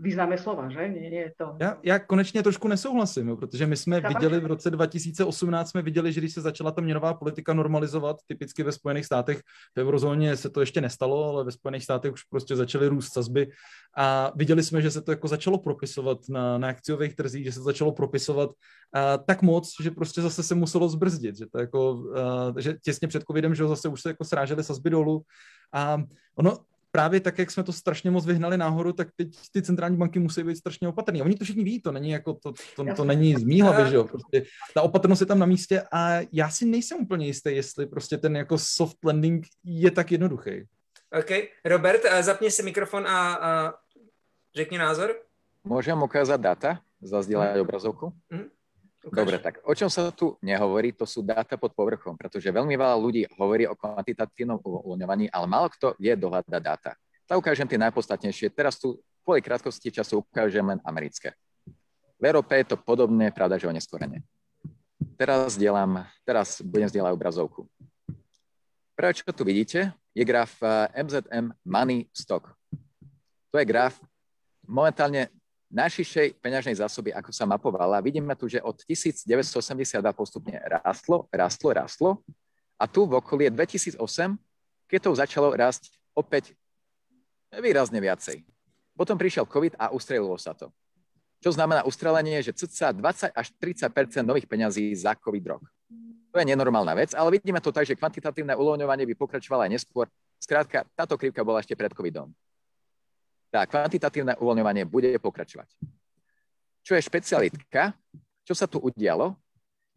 význame slova, že? Nie, nie je to... Já, já konečně trošku nesouhlasím, jo, protože my jsme viděli v roce 2018, jsme viděli, že když se začala ta měnová politika normalizovat, typicky ve Spojených státech, v eurozóně se to ještě nestalo, ale ve Spojených státech už prostě začaly růst sazby. A viděli jsme, že se to jako začalo propisovat na, na akciových trzích, že se to začalo propisovat a, tak moc, že prostě zase se muselo zbrzdit, že to jako, a, že těsně před covidem, že zase už se jako srážely sazby dolů. A ono právě tak, jak jsme to strašně moc vyhnali nahoru, tak teď ty centrální banky musí být strašně opatrný. Oni to všichni ví, to není jako, to, to, to není z mý hlavy, že jo, prostě ta opatrnost je tam na místě a já si nejsem úplně jistý, jestli prostě ten jako soft landing je tak jednoduchý. OK. Robert, zapni si mikrofon a, a řekni názor. Môžem ukázať data, zazdieľať obrazovku? Mm. Dobre, tak o čom sa tu nehovorí, to sú dáta pod povrchom, pretože veľmi veľa ľudí hovorí o kvantitatívnom uvoľňovaní, ale málo kto vie dohľadať dáta. Tak ukážem tie najpodstatnejšie. Teraz tu kvôli krátkosti času ukážem len americké. V Európe je to podobné, pravda, že o neskorene. Teraz, dielam, teraz budem zdieľať obrazovku. Prvé, čo tu vidíte, je graf MZM eh, Money Stock. To je graf momentálne najširšej peňažnej zásoby, ako sa mapovala. Vidíme tu, že od 1982 postupne rastlo, rastlo, rastlo a tu v okolí 2008, keď to začalo rásť opäť výrazne viacej. Potom prišiel COVID a ustrelilo sa to. Čo znamená ustrelenie, že cca 20 až 30% nových peňazí za COVID rok. To je nenormálna vec, ale vidíme to tak, že kvantitatívne uvoľňovanie by pokračovalo aj neskôr. Skrátka, táto krivka bola ešte pred COVIDom tá kvantitatívne uvoľňovanie bude pokračovať. Čo je špecialitka, čo sa tu udialo?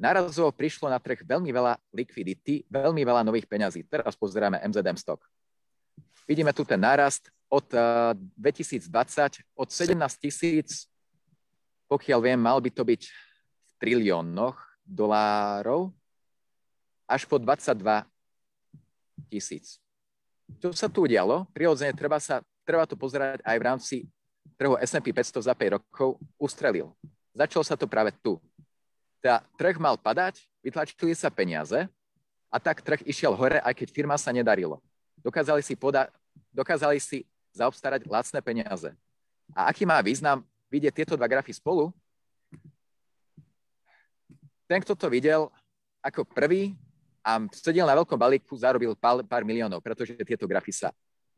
Narazovo prišlo na trh veľmi veľa likvidity, veľmi veľa nových peňazí. Teraz pozeráme MZM stock. Vidíme tu ten nárast od 2020, eh, od 17 tisíc, pokiaľ viem, mal by to byť v triliónoch dolárov, až po 22 tisíc. Čo sa tu udialo? Prirodzene treba sa treba to pozerať aj v rámci trhu S&P 500 za 5 rokov, ustrelil. Začalo sa to práve tu. Teda trh mal padať, vytlačili sa peniaze a tak trh išiel hore, aj keď firma sa nedarilo. Dokázali si, poda- dokázali si zaobstarať lacné peniaze. A aký má význam vidieť tieto dva grafy spolu? Ten, kto to videl ako prvý a sedel na veľkom balíku, zarobil pár, pár miliónov, pretože tieto grafy sa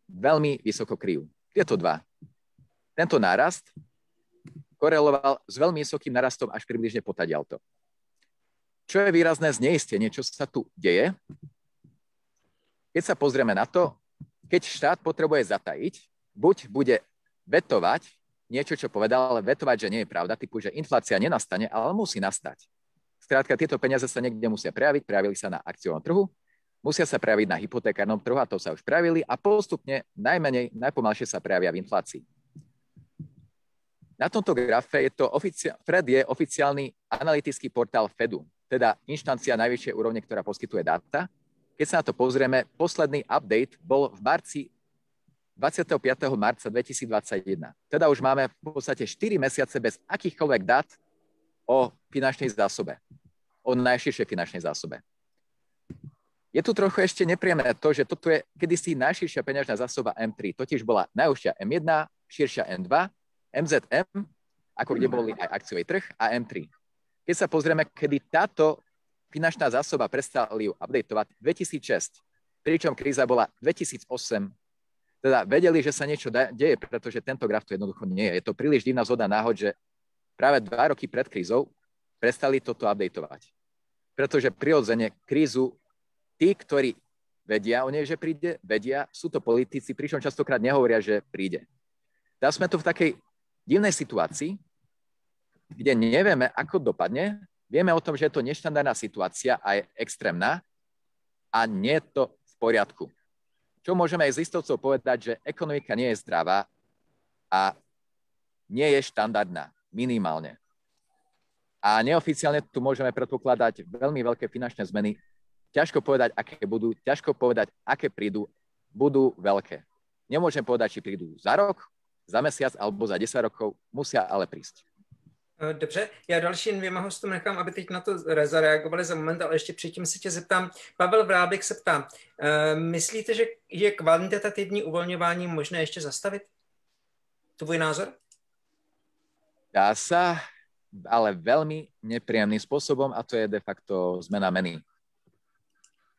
veľmi vysoko kryjú. Tieto dva. Tento nárast koreloval s veľmi vysokým narastom až približne potadialto. Čo je výrazné zneistenie, čo sa tu deje? Keď sa pozrieme na to, keď štát potrebuje zatajiť, buď bude vetovať niečo, čo povedal, ale vetovať, že nie je pravda, typu, že inflácia nenastane, ale musí nastať. Skrátka, tieto peniaze sa niekde musia prejaviť, prejavili sa na akciovom trhu, musia sa prejaviť na hypotekárnom trhu a to sa už prejavili a postupne najmenej, najpomalšie sa prejavia v inflácii. Na tomto grafe je to ofici- Fred je oficiálny analytický portál Fedu, teda inštancia najvyššej úrovne, ktorá poskytuje dáta. Keď sa na to pozrieme, posledný update bol v marci 25. marca 2021. Teda už máme v podstate 4 mesiace bez akýchkoľvek dát o finančnej zásobe, o najširšej finančnej zásobe. Je tu trochu ešte nepríjemné to, že toto je kedysi najširšia peňažná zásoba M3, totiž bola najúžšia M1, širšia M2, MZM, ako kde boli aj akciový trh a M3. Keď sa pozrieme, kedy táto finančná zásoba prestali ju updateovať 2006, pričom kríza bola 2008 teda vedeli, že sa niečo deje, pretože tento graf tu jednoducho nie je. Je to príliš divná zhoda náhod, že práve dva roky pred krízou prestali toto updateovať. Pretože prirodzene krízu tí, ktorí vedia o nej, že príde, vedia, sú to politici, pričom častokrát nehovoria, že príde. Teraz sme tu v takej divnej situácii, kde nevieme, ako dopadne. Vieme o tom, že je to neštandardná situácia a je extrémna a nie je to v poriadku čo môžeme aj s istovcov povedať, že ekonomika nie je zdravá a nie je štandardná, minimálne. A neoficiálne tu môžeme predpokladať veľmi veľké finančné zmeny. Ťažko povedať, aké budú, ťažko povedať, aké prídu, budú veľké. Nemôžem povedať, či prídu za rok, za mesiac alebo za 10 rokov, musia ale prísť. Eh, dobře, já dalším dvěma hostům nechám, aby teď na to zareagovali za moment, ale ještě předtím se tě zeptám. Pavel Vrábek se ptá, uh, myslíte, že je kvantitativní uvolňování možné ještě zastavit? Tvůj názor? Dá sa, ale veľmi nepríjemným spôsobom a to je de facto zmena meny.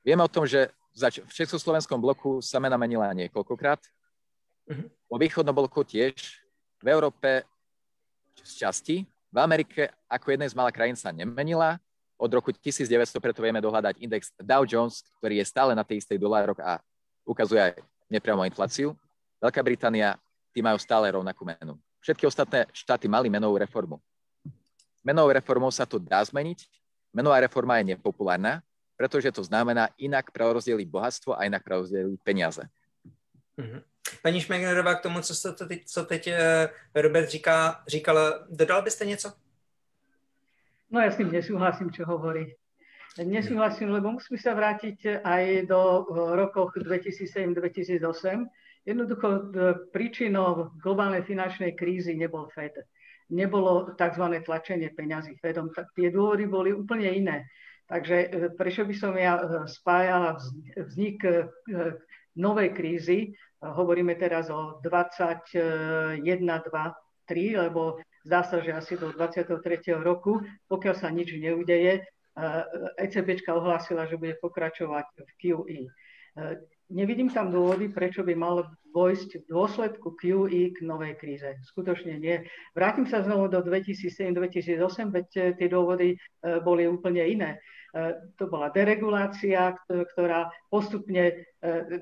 Vieme o tom, že v Československom bloku sa mena menila niekoľkokrát. Vo východnom bloku tiež. V Európe z časti, v Amerike ako jednej z malých krajín sa nemenila. Od roku 1900 preto vieme dohľadať index Dow Jones, ktorý je stále na tej istej dolároch a ukazuje aj nepriamo infláciu. Veľká Británia, tí majú stále rovnakú menu. Všetky ostatné štáty mali menovú reformu. Menovou reformou sa to dá zmeniť. Menová reforma je nepopulárna, pretože to znamená inak prerozdeliť bohatstvo a inak prerozdeliť peniaze. Mm-hmm. Paní Šmegnerová, k tomu, co, to teď, co teď eh, Robert říká, říkala, dodal byste něco? No ja s tým nesúhlasím, čo hovorí. Nesúhlasím, lebo musíme sa vrátiť aj do eh, rokoch 2007-2008. Jednoducho eh, príčinou globálnej finančnej krízy nebol Fed. Nebolo tzv. tlačenie peňazí Fedom. Tie dôvody boli úplne iné. Takže prečo by som ja spájala vznik novej krízy Hovoríme teraz o 21, 2, 3, lebo zdá sa, že asi do 23. roku, pokiaľ sa nič neudeje, ECB ohlásila, že bude pokračovať v QE. Nevidím tam dôvody, prečo by mal vojsť v dôsledku QE k novej kríze. Skutočne nie. Vrátim sa znovu do 2007-2008, veď tie dôvody e, boli úplne iné. E, to bola deregulácia, ktorá postupne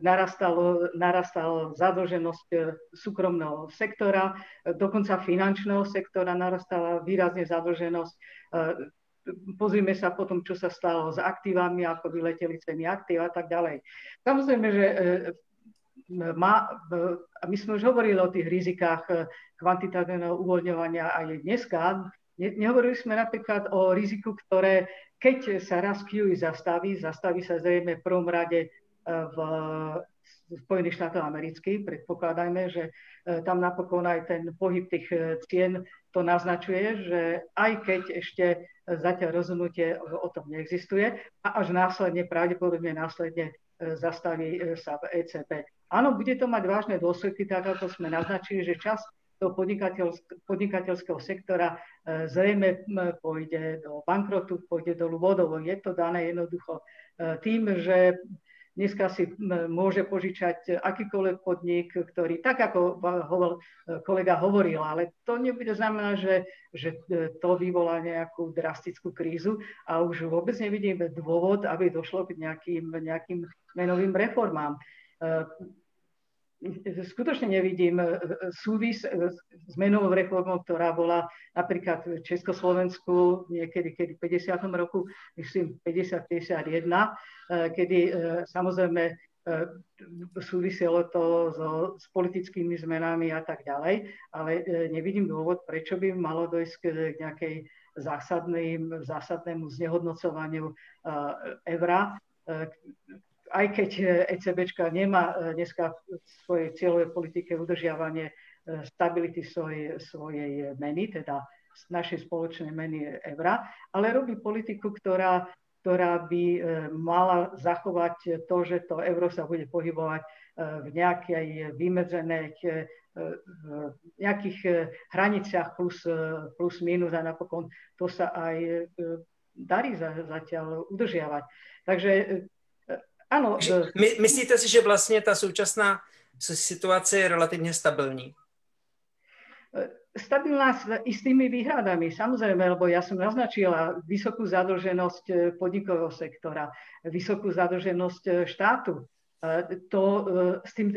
narastalo, narastala zadlženosť súkromného sektora, dokonca finančného sektora narastala výrazne zadlženosť. Pozrime sa potom, čo sa stalo s aktívami, ako vyleteli ceny aktív a tak ďalej. Samozrejme, že má, my sme už hovorili o tých rizikách kvantitatívneho uvoľňovania aj dneska. Nehovorili sme napríklad o riziku, ktoré keď sa raz QE zastaví, zastaví sa zrejme v prvom rade e, v Spojených štátoch amerických. Predpokladajme, že e, tam napokon aj ten pohyb tých e, cien to naznačuje, že aj keď ešte zatiaľ rozhodnutie o tom neexistuje a až následne, pravdepodobne následne zastaví sa v ECB. Áno, bude to mať vážne dôsledky, tak ako sme naznačili, že čas toho podnikateľského sektora e, zrejme pôjde do bankrotu, pôjde dolu vodou. Je to dané jednoducho e, tým, že dneska si môže požičať akýkoľvek podnik, ktorý, tak ako kolega hovoril, ale to nebude znamená, že, že to vyvolá nejakú drastickú krízu a už vôbec nevidím dôvod, aby došlo k nejakým, nejakým menovým reformám. E, skutočne nevidím e, e, súvis e, s menovou reformou, ktorá bola napríklad v Československu niekedy kedy v 50. roku, myslím 50-51, kedy samozrejme súviselo to so, s politickými zmenami a tak ďalej, ale nevidím dôvod, prečo by malo dojsť k nejakej zásadným, zásadnému znehodnocovaniu evra, aj keď ECBčka nemá dneska v svojej cieľovej politike udržiavanie stability svojej, svojej meny, teda našej spoločnej meny eura, ale robí politiku, ktorá, ktorá by mala zachovať to, že to euro sa bude pohybovať v nejakej vymedzenej v nejakých e, hraniciach plus, e, plus minus a napokon to sa aj e, darí zatiaľ udržiavať. Takže áno. My, myslíte si, že vlastně ta současná situace je relativně stabilní? Stabilná s istými výhradami, samozrejme, lebo ja som naznačila vysokú zadlženosť podnikového sektora, vysokú zadlženosť štátu. To, s tým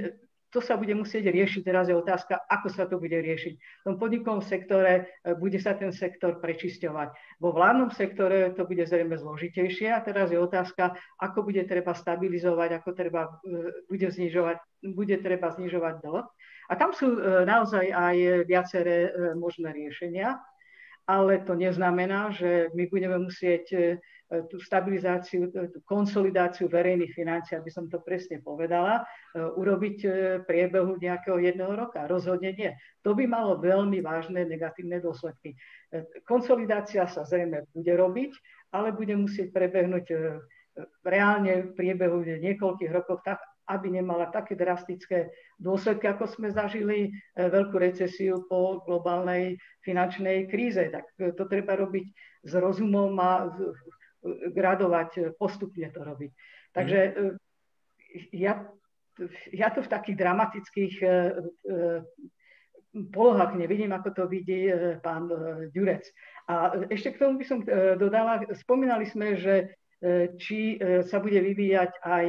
to sa bude musieť riešiť. Teraz je otázka, ako sa to bude riešiť. V tom podnikovom sektore e, bude sa ten sektor prečisťovať. Vo vládnom sektore to bude zrejme zložitejšie a teraz je otázka, ako bude treba stabilizovať, ako treba, e, bude, znižovať, bude treba znižovať dlh. A tam sú e, naozaj aj viaceré možné riešenia, ale to neznamená, že my budeme musieť E, tú stabilizáciu, e, tú konsolidáciu verejných financií, aby som to presne povedala, e, urobiť v priebehu nejakého jedného roka. Rozhodne nie. To by malo veľmi vážne negatívne dôsledky. Konsolidácia sa zrejme bude robiť, ale bude musieť prebehnúť reálne v priebehu niekoľkých rokov tak, aby nemala také drastické dôsledky, ako sme zažili veľkú recesiu po globálnej finančnej kríze. Tak to treba robiť s rozumom a gradovať, postupne to robiť. Takže e, ja, ja to v takých dramatických e, e, polohách nevidím, ako to vidí pán Ďurec. A ešte k tomu by som dodala, spomínali sme, že či sa bude vyvíjať aj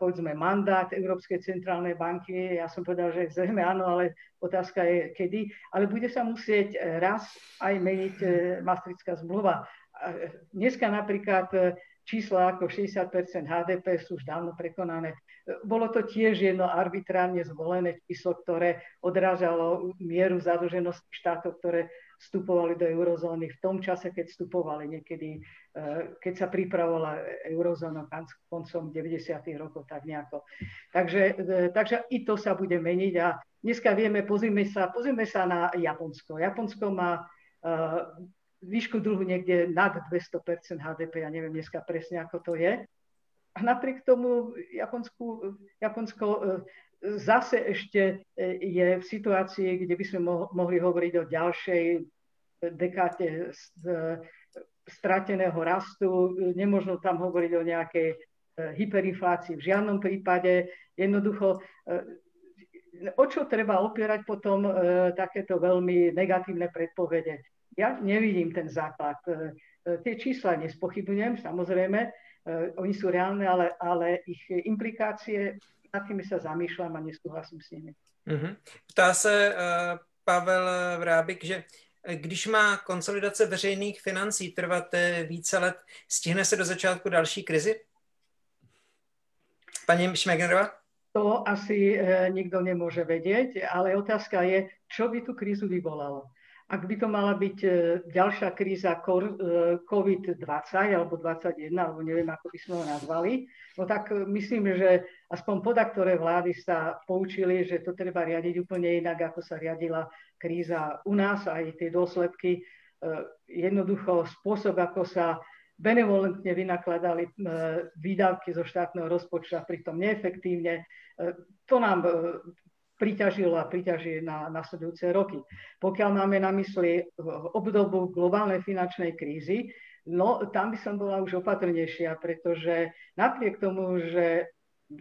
povedzme mandát Európskej centrálnej banky. Ja som povedal, že zrejme áno, ale otázka je kedy. Ale bude sa musieť raz aj meniť Maastrichtská zmluva. Dneska napríklad čísla ako 60% HDP sú už dávno prekonané. Bolo to tiež jedno arbitrárne zvolené číslo, ktoré odrážalo mieru zadlženosti štátov, ktoré vstupovali do eurozóny v tom čase, keď vstupovali niekedy, e, keď sa pripravovala eurozóna koncom 90. rokov, tak nejako. Takže, e, takže i to sa bude meniť a dneska vieme, pozrime sa, pozrime sa na Japonsko. Japonsko má výšku druhu niekde nad 200% HDP, ja neviem dneska presne, ako to je. A napriek tomu Japonsku, Japonsko zase ešte je v situácii, kde by sme mohli hovoriť o ďalšej dekáte strateného rastu. Nemožno tam hovoriť o nejakej e, hyperinflácii v žiadnom prípade. Jednoducho, o čo treba opierať potom takéto veľmi negatívne predpovede? ja nevidím ten základ. E, e, tie čísla nespochybňujem, samozrejme, e, oni sú reálne, ale, ale ich implikácie, nad tými sa zamýšľam a nesúhlasím s nimi. Mm-hmm. Ptá se uh, Pavel Vrábik, že když má konsolidace veřejných financí trvat více let, stihne se do začátku další krizi? Paní Šmegnerová? To asi e, nikto nemôže vedieť, ale otázka je, čo by tú krízu vyvolalo ak by to mala byť ďalšia kríza COVID-20 e, alebo 21, alebo neviem, ako by sme ho nazvali, no tak myslím, že aspoň ktoré vlády sa poučili, že to treba riadiť úplne inak, ako sa riadila kríza u nás, aj tie dôsledky, jednoducho spôsob, ako sa benevolentne vynakladali výdavky zo štátneho rozpočta, pritom neefektívne. To nám priťažilo a priťaží na nasledujúce roky. Pokiaľ máme na mysli obdobu globálnej finančnej krízy, no tam by som bola už opatrnejšia, pretože napriek tomu, že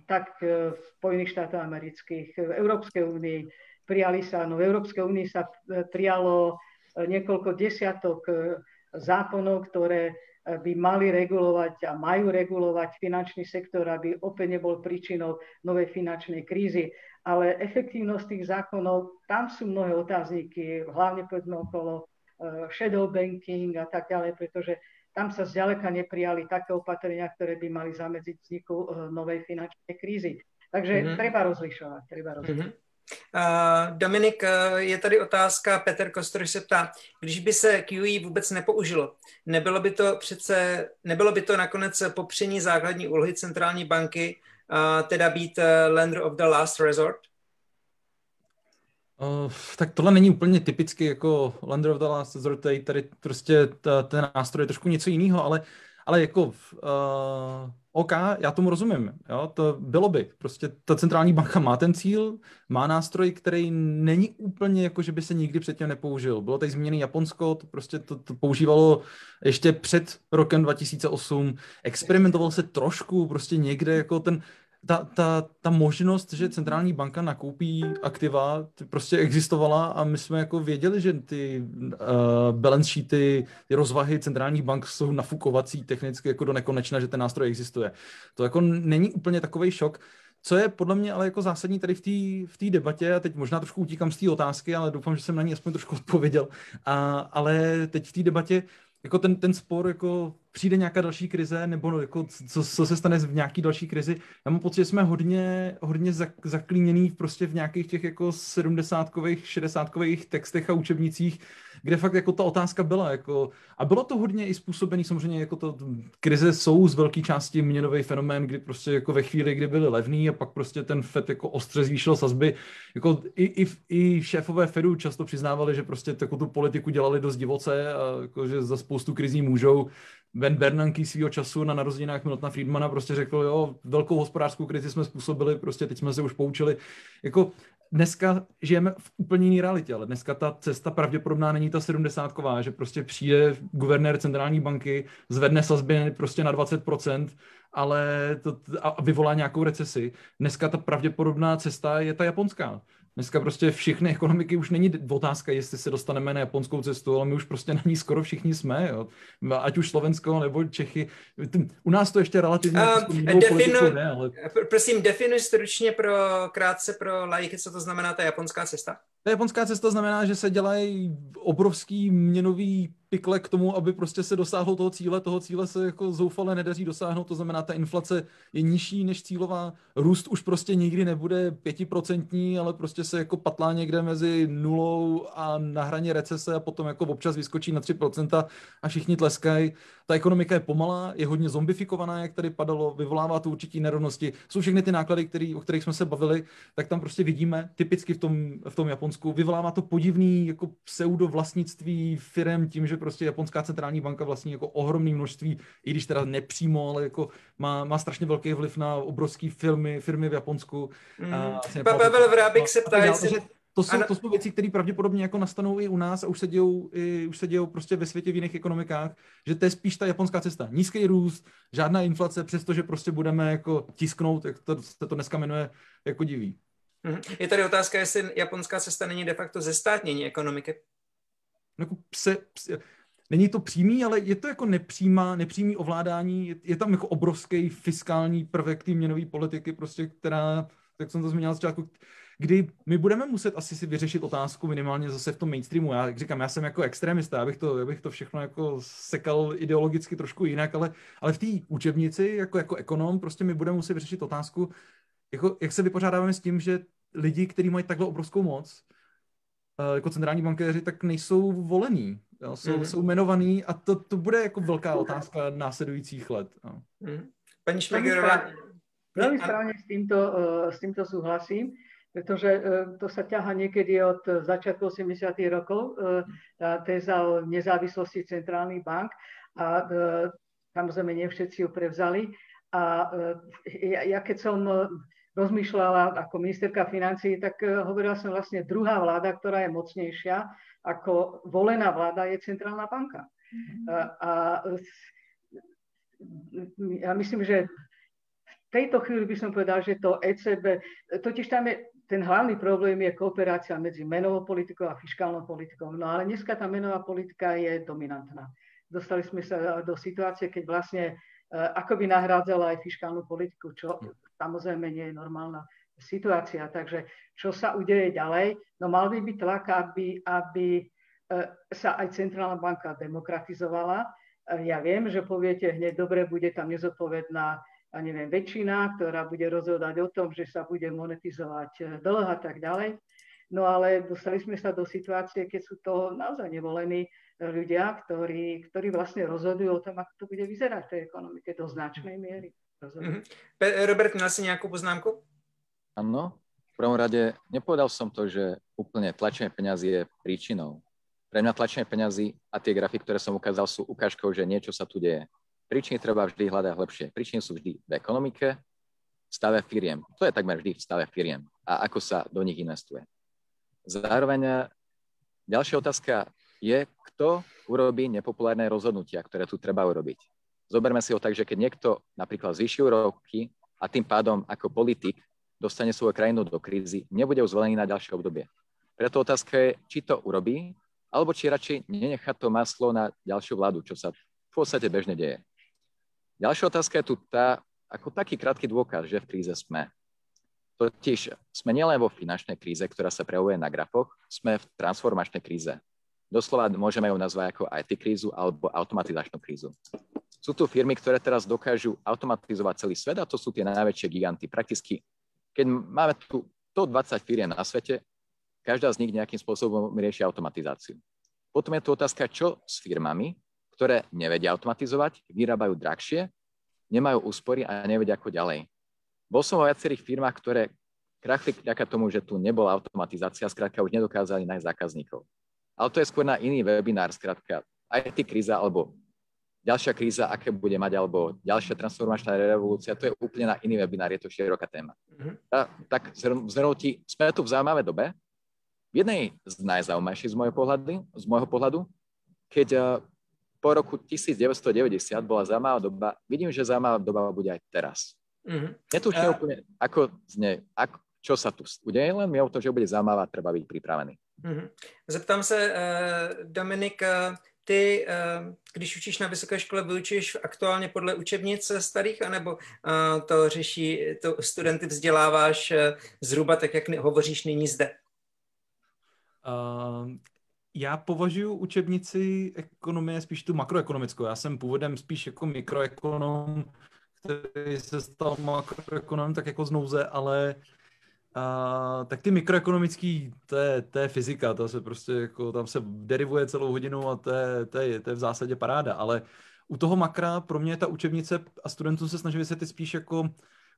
tak v Spojených štátoch amerických, v Európskej únii prijali sa, no v Európskej únii sa prijalo niekoľko desiatok zákonov, ktoré by mali regulovať a majú regulovať finančný sektor, aby opäť nebol príčinou novej finančnej krízy ale efektívnosť tých zákonov, tam sú mnohé otázniky, hlavne povedzme okolo shadow banking a tak ďalej, pretože tam sa zďaleka neprijali také opatrenia, ktoré by mali zamedziť vzniku novej finančnej krízy. Takže mm-hmm. treba rozlišovať, treba rozlišovať. Mm-hmm. Uh, Dominik, uh, je tady otázka, Petr Kostor se ptá, když by se QE vůbec nepoužilo, nebylo by to přece, nebylo by to nakonec popření základní úlohy centrální banky, uh, teda být lender of the last resort? Uh, tak tohle není úplně typicky jako lender of the last resort, tady, tady prostě ta, ten nástroj je trošku něco jiného, ale, ale jako uh, OK, já tomu rozumím, jo, to bylo by. Prostě ta centrální banka má ten cíl, má nástroj, který není úplně jako, že by se nikdy předtím nepoužil. Bylo tady zmíněné Japonsko, to prostě to, to používalo ještě před rokem 2008, experimentovalo se trošku prostě někde, jako ten, ta, ta, ta možnost, že centrální banka nakoupí aktiva, prostě existovala a my jsme jako věděli, že ty uh, balance sheety, ty rozvahy centrálních bank jsou nafukovací technicky jako do nekonečna, že ten nástroj existuje. To jako není úplně takový šok. Co je podle mě ale jako zásadní tady v té debatě, a teď možná trošku utíkám z té otázky, ale doufám, že jsem na ní aspoň trošku odpověděl, a, ale teď v té debatě jako ten, ten spor, jako přijde nějaká další krize, nebo jako co, co se stane v nějaký další krizi. Já mám pocit, že jsme hodně, hodně zaklíněný prostě v nějakých těch jako sedmdesátkových, šedesátkových textech a učebnicích, kde fakt jako ta otázka byla. Jako, a bylo to hodně i způsobený, samozřejmě jako to krize jsou z velké části měnový fenomén, kdy prostě jako ve chvíli, kdy byly levný a pak prostě ten FED jako ostře zvýšil sazby. Jako i, i, i šéfové Fedu často přiznávali, že prostě jako tu politiku dělali dost divoce a jako, že za spoustu krizí můžou. Ben Bernanke svýho času na narozeninách Miltona Friedmana prostě řekl, jo, velkou hospodářskou krizi jsme způsobili, prostě teď jsme se už poučili. Jako dneska žijeme v úplně jiné realitě, ale dneska ta cesta pravděpodobná není ta sedmdesátková, že prostě přijde guvernér centrální banky, zvedne sazby prostě na 20%, ale to, a vyvolá nějakou recesi. Dneska ta pravděpodobná cesta je ta japonská. Dneska prostě všechny ekonomiky už není otázka, jestli se dostaneme na japonskou cestu, ale my už prostě na ní skoro všichni jsme, jo. Ať už Slovensko nebo Čechy. U nás to ještě relativně uh, definu, ne, ale... Prosím, definuj stručně pro, krátce pro lajky, co to znamená ta japonská cesta. Ta japonská cesta znamená, že se dělají obrovský měnový pikle k tomu, aby prostě se dosáhlo toho cíle. Toho cíle se jako zoufale nedaří dosáhnout, to znamená, ta inflace je nižší než cílová. Růst už prostě nikdy nebude pětiprocentní, ale prostě se jako patlá někde mezi nulou a na hraně recese a potom jako občas vyskočí na 3% a všichni tleskají. Ta ekonomika je pomalá, je hodně zombifikovaná, jak tady padalo, vyvolává tu určitý nerovnosti. Jsou všechny ty náklady, který, o kterých jsme se bavili, tak tam prostě vidíme, typicky v tom, v tom Japonsku, vyvolává to podivný jako pseudo vlastnictví firem tím, že prostě japonská centrální banka vlastní jako ohromné množství, i když teda nepřímo, ale jako má, má strašně velký vliv na obrovské firmy, firmy v Japonsku. Mm. Pavel Vrábik se ptá, jestli... To jsou, to jsou věci, které pravděpodobně jako nastanou i u nás a už se dějou, i, už se dějou prostě ve světě v jiných ekonomikách, že to je spíš ta japonská cesta. Nízký růst, žádná inflace, přestože prostě budeme jako tisknout, jak to, se to dneska jmenuje, jako diví. Mhm. Je tady otázka, jestli japonská cesta není de facto zestátnění ekonomiky. Jako pse, pse, není to přímý, ale je to jako nepřímá, nepřímý ovládání, je, je tam jako obrovský fiskální prvek té měnové politiky, prostě, která, tak jsem to zmínil začátku, kdy my budeme muset asi si vyřešit otázku minimálně zase v tom mainstreamu. Já jak říkám, já jsem jako extremista, já bych to, já to všechno jako sekal ideologicky trošku jinak, ale, ale v té učebnici jako, jako ekonom prostě my budeme muset vyřešit otázku, jako, jak se vypořádáváme s tím, že lidi, kteří mají takhle obrovskou moc, jako centrální bankéři, tak nejsou volení. Jo, jsou, mm. jsou jmenovaný a to, to bude jako velká otázka následujících let. Jo. Mm. Paní Šmegerová... Veľmi správne s týmto, uh, s týmto súhlasím, pretože uh, to sa ťaha niekedy od začiatku 80. rokov, tá téza o nezávislosti centrálnych bank a samozrejme nie všetci ju prevzali. A ja, ja keď som rozmýšľala ako ministerka financí, tak hovorila som vlastne druhá vláda, ktorá je mocnejšia ako volená vláda je centrálna banka. Mm-hmm. A, a ja myslím, že v tejto chvíli by som povedal, že to ECB, totiž tam je, ten hlavný problém je kooperácia medzi menovou politikou a fiskálnou politikou. No ale dneska tá menová politika je dominantná. Dostali sme sa do situácie, keď vlastne ako by nahrádzala aj fiskálnu politiku, čo samozrejme nie je normálna situácia. Takže čo sa udeje ďalej? No mal by byť tlak, aby, aby e, sa aj centrálna banka demokratizovala. E, ja viem, že poviete hneď, dobre, bude tam nezodpovedná a neviem, väčšina, ktorá bude rozhodať o tom, že sa bude monetizovať dlh a tak ďalej. No ale dostali sme sa do situácie, keď sú to naozaj nevolení ľudia, ktorí, ktorí vlastne rozhodujú o tom, ako to bude vyzerať v tej ekonomike do značnej miery. Mm-hmm. Robert, mal si nejakú poznámku? Áno. V prvom rade nepovedal som to, že úplne tlačenie peňazí je príčinou. Pre mňa tlačenie peňazí a tie grafy, ktoré som ukázal, sú ukážkou, že niečo sa tu deje. Príčiny treba vždy hľadať lepšie. Príčiny sú vždy v ekonomike, v stave firiem. To je takmer vždy v stave firiem a ako sa do nich investuje. Zároveň ďalšia otázka je, kto urobí nepopulárne rozhodnutia, ktoré tu treba urobiť. Zoberme si ho tak, že keď niekto napríklad zvyšší úroky a tým pádom ako politik dostane svoju krajinu do krízy, nebude uzvolený na ďalšie obdobie. Preto otázka je, či to urobí, alebo či radšej nenechá to maslo na ďalšiu vládu, čo sa v podstate bežne deje. Ďalšia otázka je tu tá, ako taký krátky dôkaz, že v kríze sme. Totiž sme nielen vo finančnej kríze, ktorá sa prejavuje na grafoch, sme v transformačnej kríze. Doslova môžeme ju nazvať ako IT krízu alebo automatizačnú krízu. Sú tu firmy, ktoré teraz dokážu automatizovať celý svet a to sú tie najväčšie giganty. Prakticky, keď máme tu 120 firiem na svete, každá z nich nejakým spôsobom rieši automatizáciu. Potom je tu otázka, čo s firmami, ktoré nevedia automatizovať, vyrábajú drahšie, nemajú úspory a nevedia ako ďalej. Bol som vo viacerých firmách, ktoré krachli vďaka tomu, že tu nebola automatizácia, skrátka už nedokázali nájsť zákazníkov. Ale to je skôr na iný webinár, skrátka IT kríza alebo ďalšia kríza, aké bude mať, alebo ďalšia transformačná revolúcia, to je úplne na iný webinár, je to široká téma. Mm-hmm. A, tak zhrnutí, sme tu v zaujímavej dobe, v jednej z najzaujímavejších z môjho pohľadu, z môjho pohľadu keď uh, po roku 1990 bola zaujímavá doba, vidím, že zaujímavá doba bude aj teraz. Mm-hmm. Netuším uh, úplne, ako zne, ako, čo sa tu udeje, len mi o to, že bude zaujímavá, treba byť pripravený. Mm-hmm. Zeptám se, uh, Dominik, uh, ty, uh, když učíš na vysoké škole, vyučuješ aktuálně podle učebnic starých, anebo uh, to řeší, to studenty vzděláváš uh, zhruba tak, jak hovoříš nyní zde? Uh, já považuji učebnici ekonomie spíš tu makroekonomickou. Já jsem původem spíš jako mikroekonom, který se stal makroekonomem tak jako z nouze, ale uh, tak ty mikroekonomický, to je, to je fyzika, to se prostě jako, tam se derivuje celou hodinu a to je, to je, to je v zásadě paráda, ale u toho makra pro mě ta učebnice a studentům se snaží vysvětlit spíš jako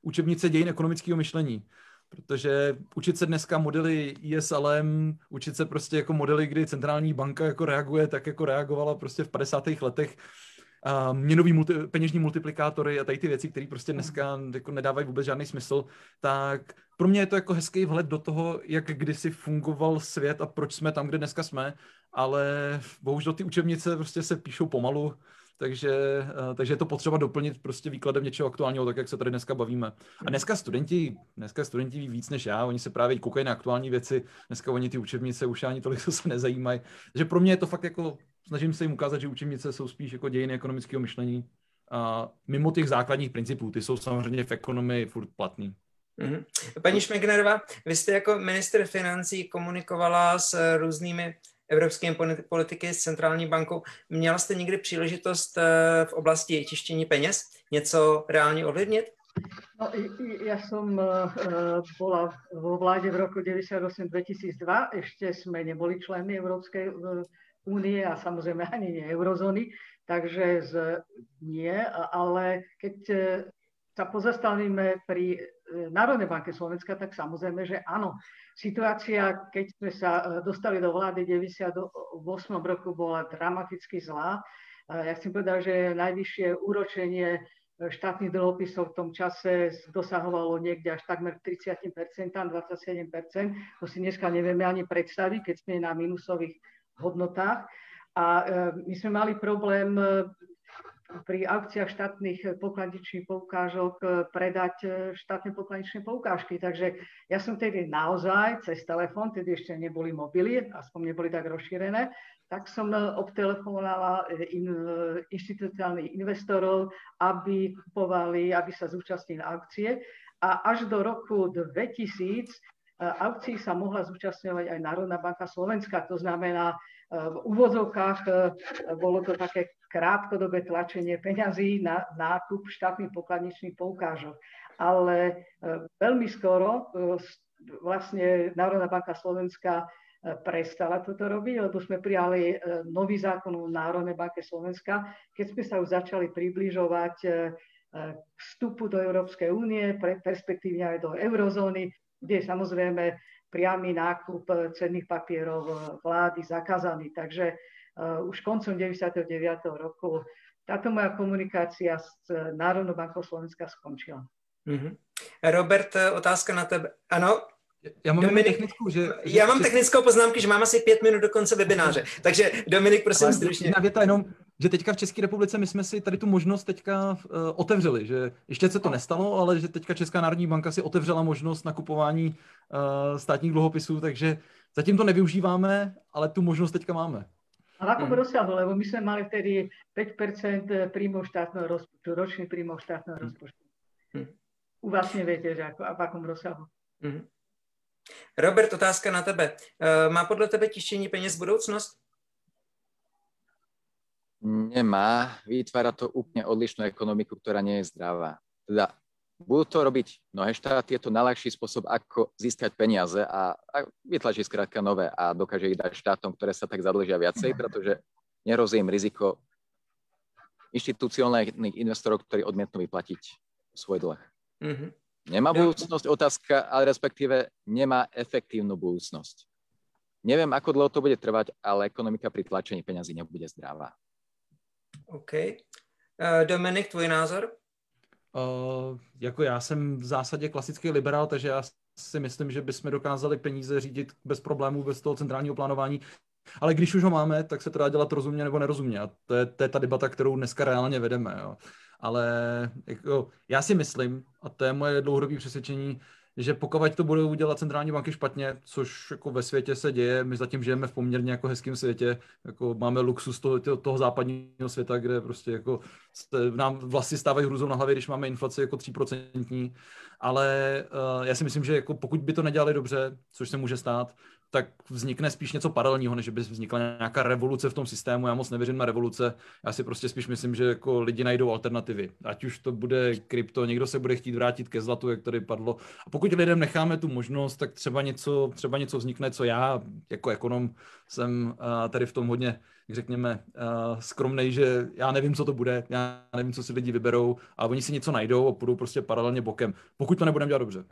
učebnice dějin ekonomického myšlení. Protože učit se dneska modely ISLM, učit se prostě jako modely, kdy centrální banka jako reaguje tak, jako reagovala prostě v 50. letech, a měnový multi, peněžní multiplikátory a tady ty věci, které prostě dneska jako nedávají vůbec žádný smysl, tak pro mě je to jako hezký vhled do toho, jak kdysi fungoval svět a proč jsme tam, kde dneska jsme, ale bohužel ty učebnice prostě se píšou pomalu, takže, eh, takže je to potřeba doplnit prostě výkladem něčeho aktuálního, tak jak se tady dneska bavíme. A dneska studenti, dneska studenti ví víc než já, oni se právě koukají na aktuální věci, dneska oni ty učebnice už ani tolik (laughs) se nezajímají. Takže pro mě je to fakt jako, snažím se jim ukázat, že učebnice jsou spíš jako dějiny ekonomického myšlení a mimo těch základních principů, ty jsou samozřejmě v ekonomii furt platný. Mm-hmm. Paní Šmegnerová, vy jste jako minister financí komunikovala s různými evropskými politiky s centrální bankou. Měla jste někdy příležitost eh, v oblasti tištění peněz něco reálně ovlivnit? No, ja som uh, bola vo vláde v roku 98-2002, ešte sme neboli členmi Európskej únie a samozrejme ani nie eurozóny, takže z, nie, ale keď sa pozastavíme pri Národnej banke Slovenska, tak samozrejme, že áno, Situácia, keď sme sa e, dostali do vlády v 98. roku, bola dramaticky zlá. Ja chcem povedať, že najvyššie úročenie e, štátnych dlhopisov v tom čase dosahovalo niekde až takmer 30%, 27%. To si dneska nevieme ani predstaviť, keď sme na minusových hodnotách. A e, my sme mali problém pri aukciách štátnych pokladničných poukážok eh, predať štátne pokladničné poukážky. Takže ja som tedy naozaj cez telefón, tedy ešte neboli mobily, aspoň neboli tak rozšírené, tak som obtelefonovala in, inštitucionálnych investorov, aby kupovali, aby sa zúčastnili na aukcie. A až do roku 2000 aukcií sa mohla zúčastňovať aj Národná banka Slovenska. To znamená, v úvodzovkách bolo to také krátkodobé tlačenie peňazí na nákup štátnych pokladničných poukážok. Ale veľmi skoro vlastne Národná banka Slovenska prestala toto robiť, lebo sme prijali nový zákon o Národnej banke Slovenska, keď sme sa už začali približovať vstupu do Európskej únie, perspektívne aj do eurozóny, kde je samozrejme priamy nákup cenných papierov vlády zakázaný. Takže uh, už koncom 99. roku táto moja komunikácia s Národnou bankou Slovenska skončila. Mm-hmm. Robert, otázka na tebe. Ano, já mám Dominik, technickou, že. Já mám technickou poznámku, že mám asi pět minut do konce webináře. Takže Dominik, prosím, stručně. Jedna věta jenom, že teďka v České republice my jsme si tady tu možnost teďka uh, otevřeli, že ještě se to nestalo, ale že teďka Česká národní banka si otevřela možnost nakupování uh, státních dluhopisů, takže zatím to nevyužíváme, ale tu možnost teďka máme. A v akom hmm. rozsahu? Lebo my sme mali vtedy 5% príjmov štátneho rozpočtu, ročný príjmov štátneho hmm. rozpočtu. Hmm. U vás neviete, že ako, a v akom rozsahu. Hmm. Robert, otázka na tebe. Uh, má podle tebe tištění peněz budoucnost? Nemá. Vytvára to úplne odlišnú ekonomiku, ktorá nie je zdravá. Teda budú to robiť mnohé štáty, je to najľahší spôsob, ako získať peniaze a, a vytlačiť skrátka nové a dokáže ich dať štátom, ktoré sa tak zadlžia viacej, pretože nerozí im riziko inštitucionálnych investorov, ktorí odmietnú vyplatiť svoj dlh. Mm-hmm. Nemá budúcnosť otázka, ale respektíve nemá efektívnu budúcnosť. Neviem, ako dlho to bude trvať, ale ekonomika pri tlačení peňazí nebude zdravá. OK. Uh, Dominik, tvůj názor? Uh, jako já jsem v zásadě klasický liberál, takže já si myslím, že bychom dokázali peníze řídit bez problémů, bez toho centrálního plánování. Ale když už ho máme, tak se to dá dělat rozumně nebo nerozumně. A to je, to je ta debata, kterou dneska reálně vedeme. Jo ale jako, já si myslím, a to je moje dlouhodobé přesvědčení, že pokud to budou dělat centrální banky špatně, což jako ve světě se děje, my zatím žijeme v poměrně jako hezkém světě, jako máme luxus toho, toho západního světa, kde prostě jako nám vlastně stávají hrůzou na hlavě, když máme inflaci jako 3%, ale uh, já si myslím, že jako pokud by to nedělali dobře, což se může stát, tak vznikne spíš něco paralelního, než by vznikla nějaká revoluce v tom systému. Já moc nevěřím na revoluce. Já si prostě spíš myslím, že jako lidi najdou alternativy. Ať už to bude krypto, někdo se bude chtít vrátit ke zlatu, jak tady padlo. A pokud lidem necháme tu možnost, tak třeba něco, třeba něco vznikne, co já jako ekonom jsem tady v tom hodně, řekněme, skromnej, že já nevím, co to bude, já nevím, co si lidi vyberou, a oni si něco najdou a půjdou prostě paralelně bokem, pokud to nebudeme dělat dobře.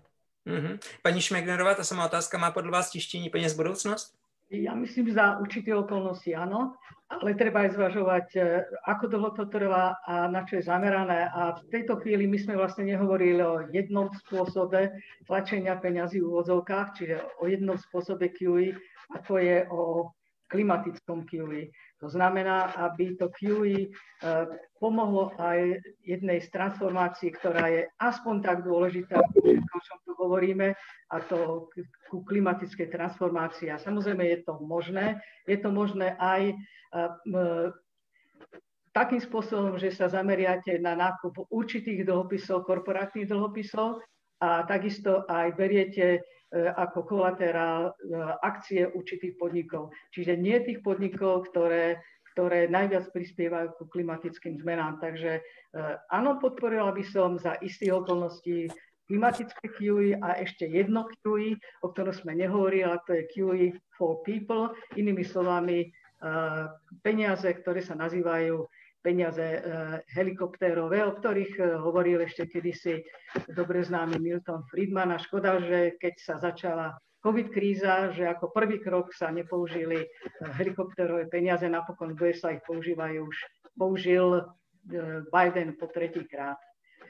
Mm-hmm. Pani Šmegnerová, ta samá otázka, má podľa vás tištení peniaz budúcnosť? Ja myslím, za určité okolnosti áno, ale treba aj zvažovať, e, ako dlho to trvá a na čo je zamerané. A v tejto chvíli my sme vlastne nehovorili o jednom spôsobe tlačenia peňazí v úvodzovkách, čiže o jednom spôsobe QE, ako je o klimatickom QE. To znamená, aby to QE pomohlo aj jednej z transformácií, ktorá je aspoň tak dôležitá, o čom tu hovoríme, a to ku klimatickej transformácii. A samozrejme je to možné. Je to možné aj takým spôsobom, že sa zameriate na nákup určitých dlhopisov, korporátnych dlhopisov a takisto aj beriete ako kolaterál e, akcie určitých podnikov. Čiže nie tých podnikov, ktoré, ktoré najviac prispievajú ku klimatickým zmenám. Takže e, áno, podporila by som za istých okolností klimatické QE a ešte jedno QE, o ktorom sme nehovorili, ale to je QE for people. Inými slovami, peniaze, ktoré sa nazývajú peniaze eh, helikoptérové, o ktorých eh, hovoril ešte kedysi dobre známy Milton Friedman. A škoda, že keď sa začala COVID kríza, že ako prvý krok sa nepoužili eh, helikoptérové peniaze, napokon v USA ich používajú už, použil Biden po tretíkrát.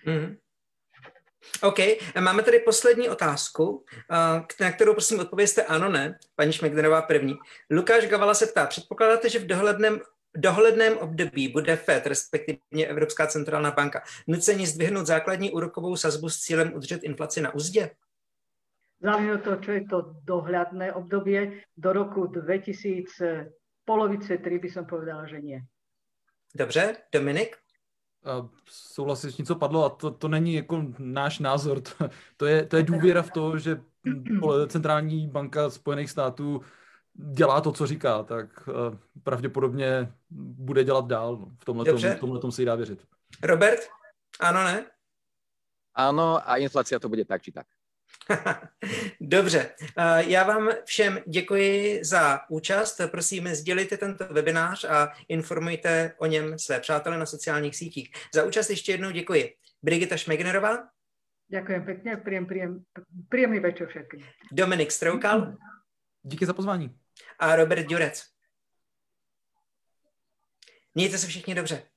Mm-hmm. OK, máme tady poslední otázku, na kterou prosím odpověste ano, ne. Paní Šmegnerová první. Lukáš Gavala se ptá, předpokládáte, že v dohledném dohledném období bude FED, respektive Evropská centrální banka, nuceni zdvihnout základní úrokovou sazbu s cílem udržet inflaci na úzdě? Záleží toho, čo je to dohľadné obdobie. Do roku 2000, polovice 3 by som povedala, že nie. Dobře, Dominik? souhlasím s tím, co padlo a to, to není jako náš názor, to, to, je, to je důvěra v to, že (clears throat) centrální banka Spojených států dělá to, co říká, tak uh, pravděpodobně bude dělat dál. No. V tomhle, tom, v tomhle tom se dá věřit. Robert? Ano, ne? Ano, a inflace to bude tak či tak. (laughs) Dobře, já vám všem děkuji za účast. Prosím, sdělite tento webinář a informujte o něm své přátele na sociálních sítích. Za účast ještě jednou děkuji. Brigita Šmegnerová. Ďakujem pekne, príjem, príjem, príjemný večer všetkým. Dominik Stroukal. Díky za pozvání. A Robert Durec. Mějte se všichni dobře.